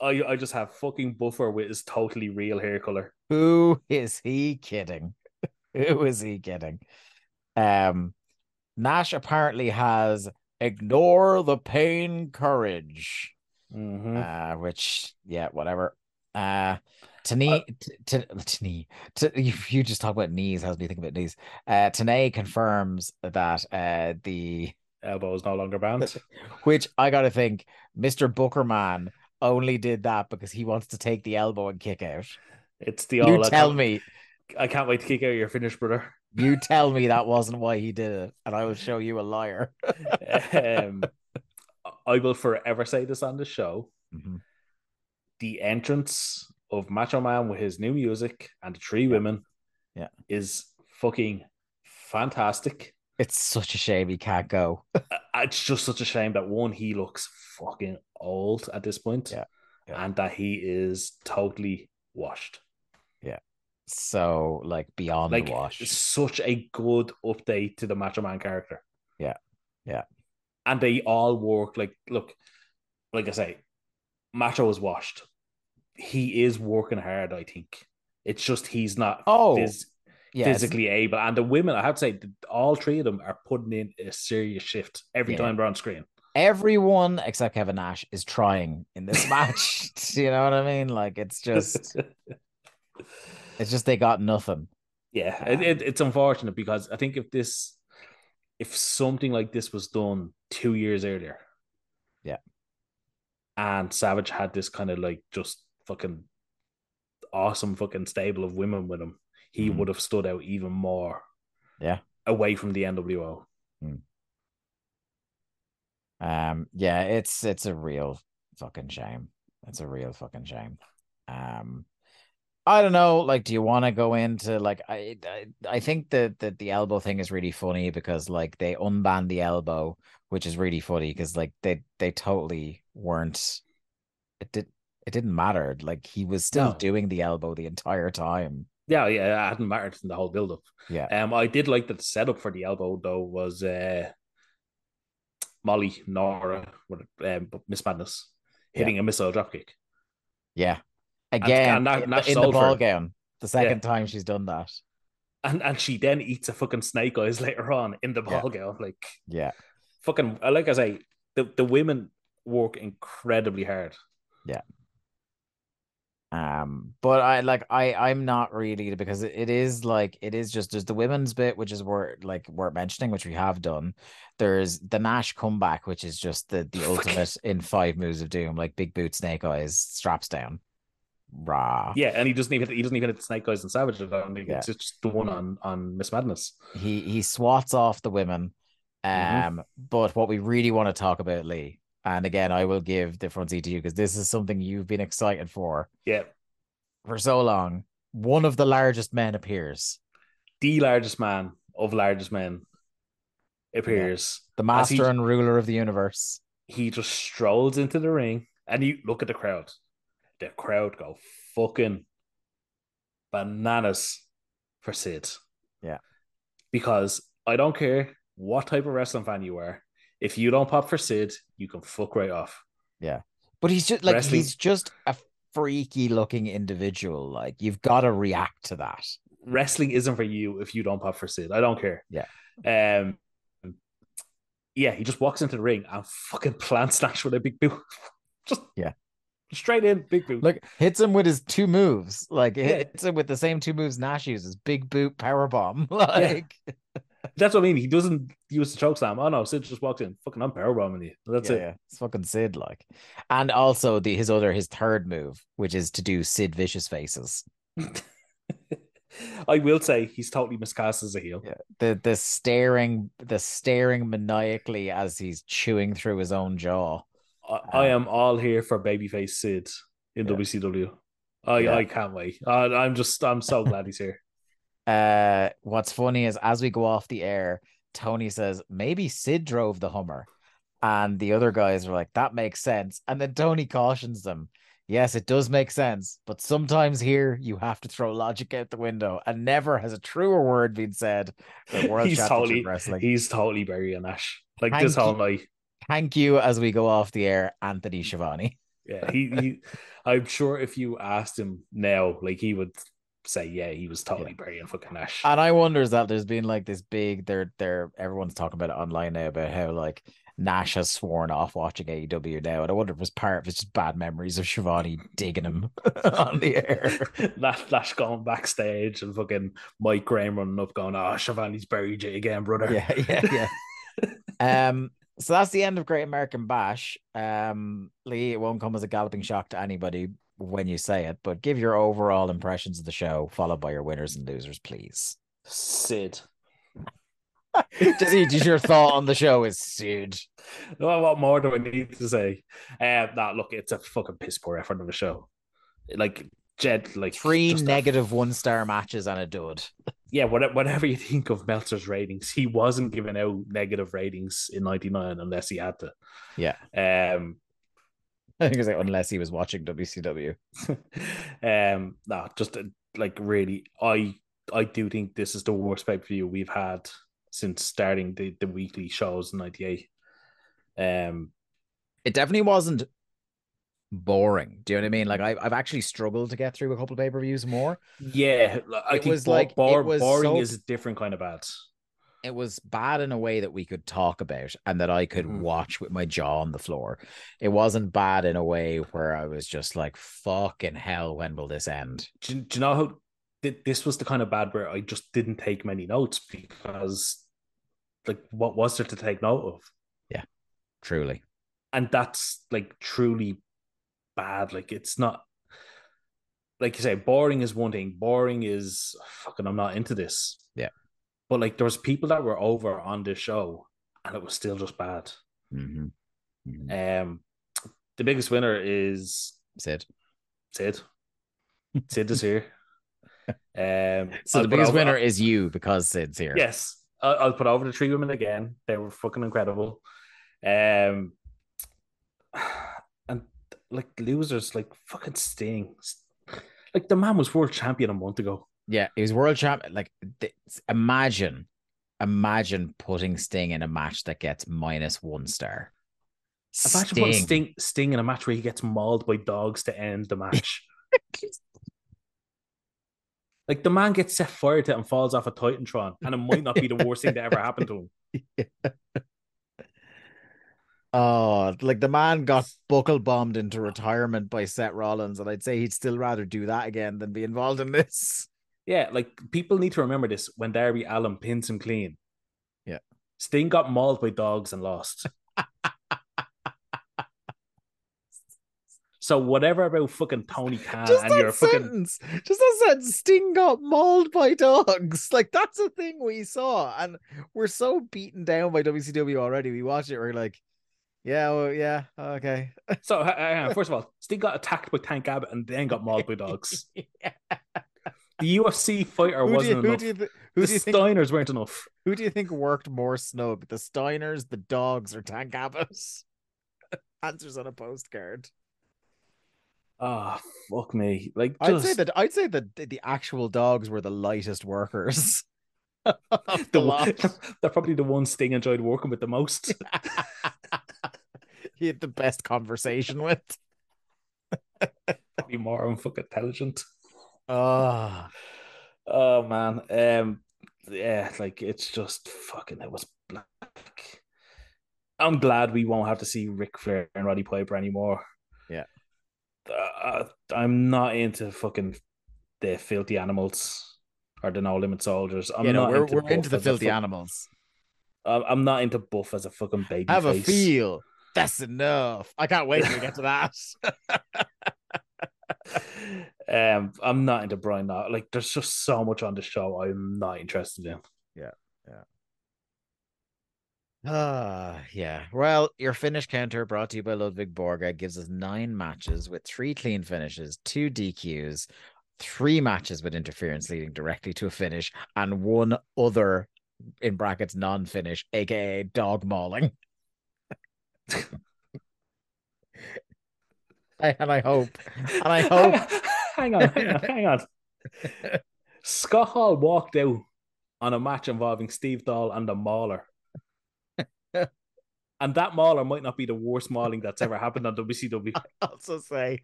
I, I just have fucking Buffer with his totally real hair color. Who is he kidding? Who is he kidding? Um, Nash apparently has ignore the pain courage, Mm-hmm. uh, which yeah, whatever. Uh, Tenay, to Tenay, to you, you just talk about knees. How do you think about knees? Uh, Tenay confirms that uh the Elbow is no longer banned. which I gotta think, Mister Bookerman only did that because he wants to take the elbow and kick out. It's the You all. I tell me. I can't wait to kick out your finish, brother. You tell me that wasn't why he did it, and I will show you a liar. um, I will forever say this on the show. Mhm. The entrance of Macho Man with his new music and the three women Yeah. is fucking fantastic. It's such a shame he can't go. Uh, It's just such a shame that one, he looks fucking old at this point, Yeah, yeah. and that he is totally washed. Yeah. So like beyond Like, wash. it's such a good update to the Macho Man character. Yeah, yeah. And they all work. Like, look, like I say, Macho is washed. He is working hard. I think it's just he's not Oh, phys- Physically able. And the women, I have to say, all three of them are putting in a serious shift every Yeah. time they're on screen. everyone except Kevin Nash is trying in this match. you know what I mean? Like it's just it's just they got nothing. yeah, uh, it, it, it's unfortunate because I think if this, if something like this was done two years earlier, Yeah. and Savage had this kind of like just fucking awesome fucking stable of women with him, he Mhm. would have stood out even more. Yeah. away from the NWO. Um, yeah, it's it's a real fucking shame. It's a real fucking shame. Um, I don't know. Like, do you want to go into like I I, I think that that the elbow thing is really funny because like they unbanned the elbow, which is really funny because like they they totally weren't. It did it didn't matter. Like he was still No. doing the elbow the entire time. Yeah, yeah, it hadn't mattered in the whole build up. Yeah. Um, I did like that the setup for the elbow though was uh Molly Nora with um, Miss Madness hitting a missile dropkick. Yeah. Again, and that- in, Nash the, in the ball gown. The second time she's done that. And and she then eats a fucking snake eyes later on in the Yeah. ball gown. Like Yeah. fucking like I say, the, the women work incredibly hard. Um, but I like I I'm not really because it, it is like it is just there's the women's bit which is worth like worth mentioning which we have done. There's the Nash comeback which is just the the ultimate in five moves of doom like big boot snake eyes straps down, rah. Yeah, and he doesn't even he doesn't even hit the snake eyes and savage. I don't think Yeah. it's just the one on on Miss Madness. He he swats off the women. Um, Mhm. but what we really want to talk about, Lee, and again I will give the front seat to you because this is something you've been excited for Yeah, for so long. One of the largest men appears. the largest man of largest men appears. the As he- master and ruler of the universe. he just strolls into the ring and you look at the crowd. The crowd go fucking bananas for Sid. Yeah. Because I don't care what type of wrestling fan you are. If you don't pop for Sid, you can fuck right off. Yeah. But he's just like Wrestling- he's just a freaky looking individual. Like you've got to react to that. Wrestling isn't for you if you don't pop for Sid. I don't care. Yeah. Um yeah, he just walks into the ring and fucking plant Nash with a big boot. just Yeah. Straight in, big boot. Look, hits him with his two moves. Like Yeah. hits him with the same two moves Nash uses. Big boot power bomb. Like That's what I mean. He doesn't use the choke slam. Oh no, Sid just walks in. Fucking I'm powerbombing you. That's yeah, it. yeah. It's fucking Sid like. And also the his other his third move, which is to do Sid vicious faces. I will say he's totally miscast as a heel. Yeah. The the staring the staring maniacally as he's chewing through his own jaw. I, I um, am all here for babyface Sid in Yeah. WCW. I, Yeah. I can't wait. I, I'm just I'm so glad he's here. Uh, what's funny is as we go off the air, Tony says maybe Sid drove the Hummer, and the other guys are like, "That makes sense." And then Tony cautions them, "Yes, it does make sense, but sometimes here you have to throw logic out the window." And never has a truer word been said than World he's Championship totally Wrestling. he's totally burying Nash. Like Thank this whole night. Thank you as we go off the air, Anthony Schiavone. Yeah, he, he I'm sure if you asked him now, like he would say, yeah, he was totally burying fucking Nash. And I wonder is that there's been like this big they're they're everyone's talking about it online now about how like Nash has sworn off watching AEW now. And I wonder if it's part of it's just bad memories of Schiavone digging him on the air. Nash, Nash going backstage and fucking Mike Graham running up, going, "Oh, Schiavone's buried you again, brother." Yeah, yeah, yeah. um so that's the end of Great American Bash. Um Lee, it won't come as a galloping shock to anybody when you say it, but give your overall impressions of the show, followed by your winners and losers, please. Sid. Just, just your thought on the show is Sid. What, what more do I need to say? Um, nah, look, it's a fucking piss poor effort of a show. Like Jed, like Three just a- negative one star matches and a dud. yeah, whatever, whatever you think of Meltzer's ratings, he wasn't giving out negative ratings in '99 unless he had to. Yeah. Um, I think it was like unless he was watching WCW. um, no, just uh, like really, I I do think this is the worst pay per view we've had since starting the the weekly shows in '98. Um, It definitely wasn't boring. Do you know what I mean? Like I, I've actually struggled to get through a couple of pay per views more. Yeah, I It think was bo- like- was boring so- is a different kind of bad. It was bad in a way that we could talk about and that I could Mhm. watch with my jaw on the floor. It wasn't bad in a way where I was just like, "Fucking hell, when will this end?" Do, do you know how th- this was the kind of bad where I just didn't take many notes because, like, what was there to take note of? Yeah, truly, and that's like truly bad. Like it's not like you say, boring is one thing. Boring is fucking. I'm not into this. Yeah. But like there was people that were over on this show, and it was still just bad. hmm Um, the biggest winner is Sid. Sid. Sid is here. Um, So I'll the biggest over- winner is you because Sid's here. Yes, I'll, I'll put over the three women again. They were fucking incredible. Um, and like losers, like fucking Sting. Like the man was world champion a month ago. Yeah, he was world champ. Like, th- imagine, imagine putting Sting in a match that gets minus one star. Imagine putting Sting Sting in a match where he gets mauled by dogs to end the match. like the man gets set fire to it and falls off a Titantron, and it might not be the worst thing that ever happened to him. Oh, like the man got buckle bombed into retirement by Seth Rollins, and I'd say he'd still rather do that again than be involved in this. Yeah, like people need to remember this when Darby Allin pins him clean. Yeah. Sting got mauled by dogs and lost. so whatever about fucking Tony Khan just and that your fucking sentence, just that sentence, Sting got mauled by dogs. Like that's a thing we saw, and we're so beaten down by WCW already. We watch it, we're like, yeah, well, yeah, okay. so uh, first of all, Sting got attacked by Tank Abbott and then got mauled by dogs. The UFC fighter Who you, wasn't enough. you, thi- who the do you think Steiners weren't enough. Who do you think worked more snug? The Steiners, the dogs, or Tank Abbott? Answers on a postcard. Oh fuck me! Like I'd say that I'd say that the, the actual dogs were the lightest workers. the the one, they're probably the ones Sting enjoyed working with the most. he had the best conversation with. probably more and fucking intelligent. Oh, Oh man, um, yeah, like it's just fucking. It was black. I'm glad we won't have to see Ric Flair and Roddy Piper anymore. Yeah. Uh, I'm not into fucking the filthy animals or the no limit soldiers. I'm know, not we're, into we're into the filthy fuck- animals. I'm not into Buff as a fucking baby. Have a feel. That's enough. I can't wait to get to that. um, I'm not into Brian now. Like, there's just so much on the show I'm not interested in. Yeah, yeah. Ah, yeah. Well, your finish counter brought to you by Ludwig Borga gives us nine matches with three clean finishes, two DQs, three matches with interference leading directly to a finish, and one other in brackets non-finish, aka dog mauling. I- and I hope, and I hope hang on, hang on, hang on. Scott Hall walked out on a match involving Steve Dahl and the Mauler. and that Mauler might not be the worst mauling that's ever happened on WCW. I also say,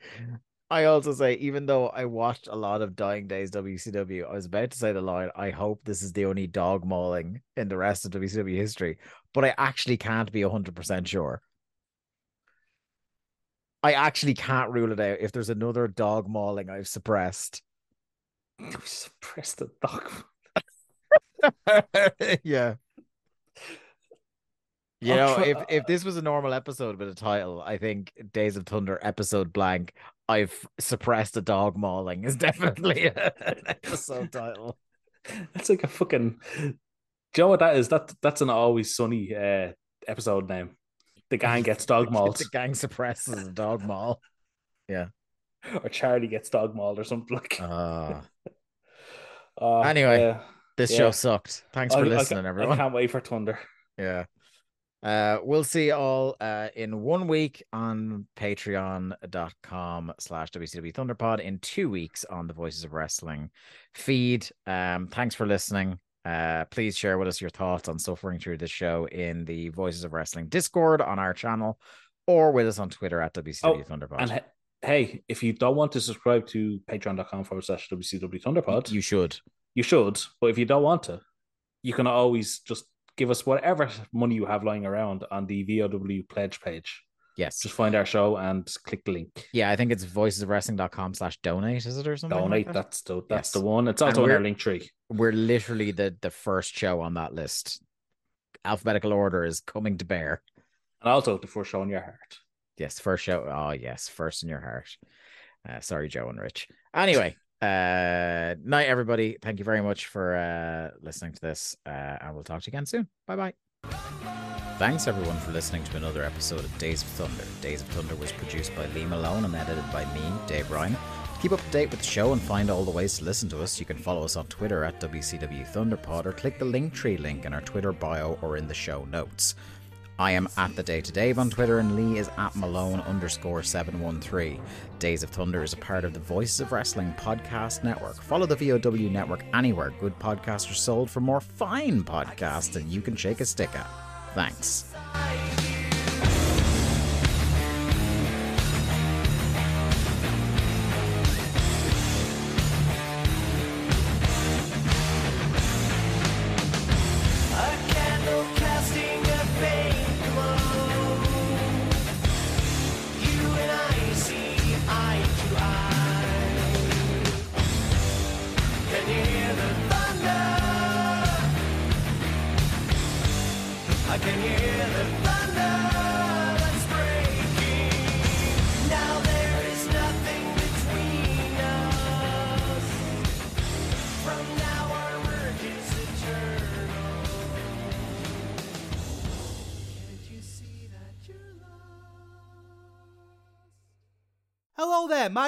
I also say, even though I watched a lot of Dying Days WCW, I was about to say the line, I hope this is the only dog mauling in the rest of WCW history, but I actually can't be 100% sure. I actually can't rule it out if there's another dog mauling I've suppressed. Suppress the dog. yeah. You I'll know, try- if if this was a normal episode with a title, I think Days of Thunder episode blank, I've suppressed a dog mauling is definitely an episode title. That's like a fucking. Do you know what that is? That that's an always sunny uh, episode name. The gang gets dog mauled, The gang suppresses a dog maul. Yeah. Or Charlie gets dog mauled, or something like. Uh, Uh, Anyway, yeah. this Yeah. show sucked. Thanks for I- I listening, ca- I everyone. can't wait for Thunder. Yeah. Uh, we'll see you all uh, in one week on patreon.com slash WCW Thunderpod, in two weeks on the Voices of Wrestling feed. Um, thanks for listening. Uh, please share with us your thoughts on suffering through this show in the Voices of Wrestling Discord on our channel or with us on Twitter at WCW Oh, Thunderpod. And he- hey, if you don't want to subscribe to patreon.com forward slash WCW Thunderpod, You should. you should. But if you don't want to, you can always just give us whatever money you have lying around on the VOW pledge page. Yes. Just find our show and click the link. yeah, I think it's voicesofwrestling.com slash donate, is it or something? like Donate. that? That's the that's Yes. the one. It's also in our link tree. We're literally the the first show on that list. Alphabetical order is coming to bear. And also the first show in your heart. Yes, first show. Oh yes, first in your heart. Uh, sorry, Joe and Rich. Anyway, uh, night everybody. Thank you very much for uh listening to this, uh, and we'll talk to you again soon. Bye bye. Thanks everyone for listening to another episode of Days of Thunder. Days of Thunder was produced by Lee Malone and edited by me, Dave Ryan. Keep up to date with the show and find all the ways to listen to us, you can follow us on Twitter at WCW Thunderpod or click the Linktree link in our Twitter bio or in the show notes. I am at the day to Dave on Twitter, and Lee is at Malone underscore seven one three. Days of Thunder is a part of the Voices of Wrestling podcast network. Follow the VOW network anywhere good podcasts are sold for more fine podcasts than you can shake a stick at. Thanks.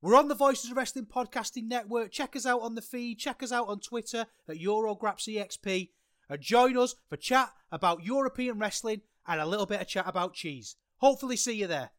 We're on the Voices of Wrestling Podcasting Network. Check us out on the feed. Check us out on Twitter at EuroGrapsEXP. And join us for chat about European wrestling and a little bit of chat about cheese. Hopefully, see you there.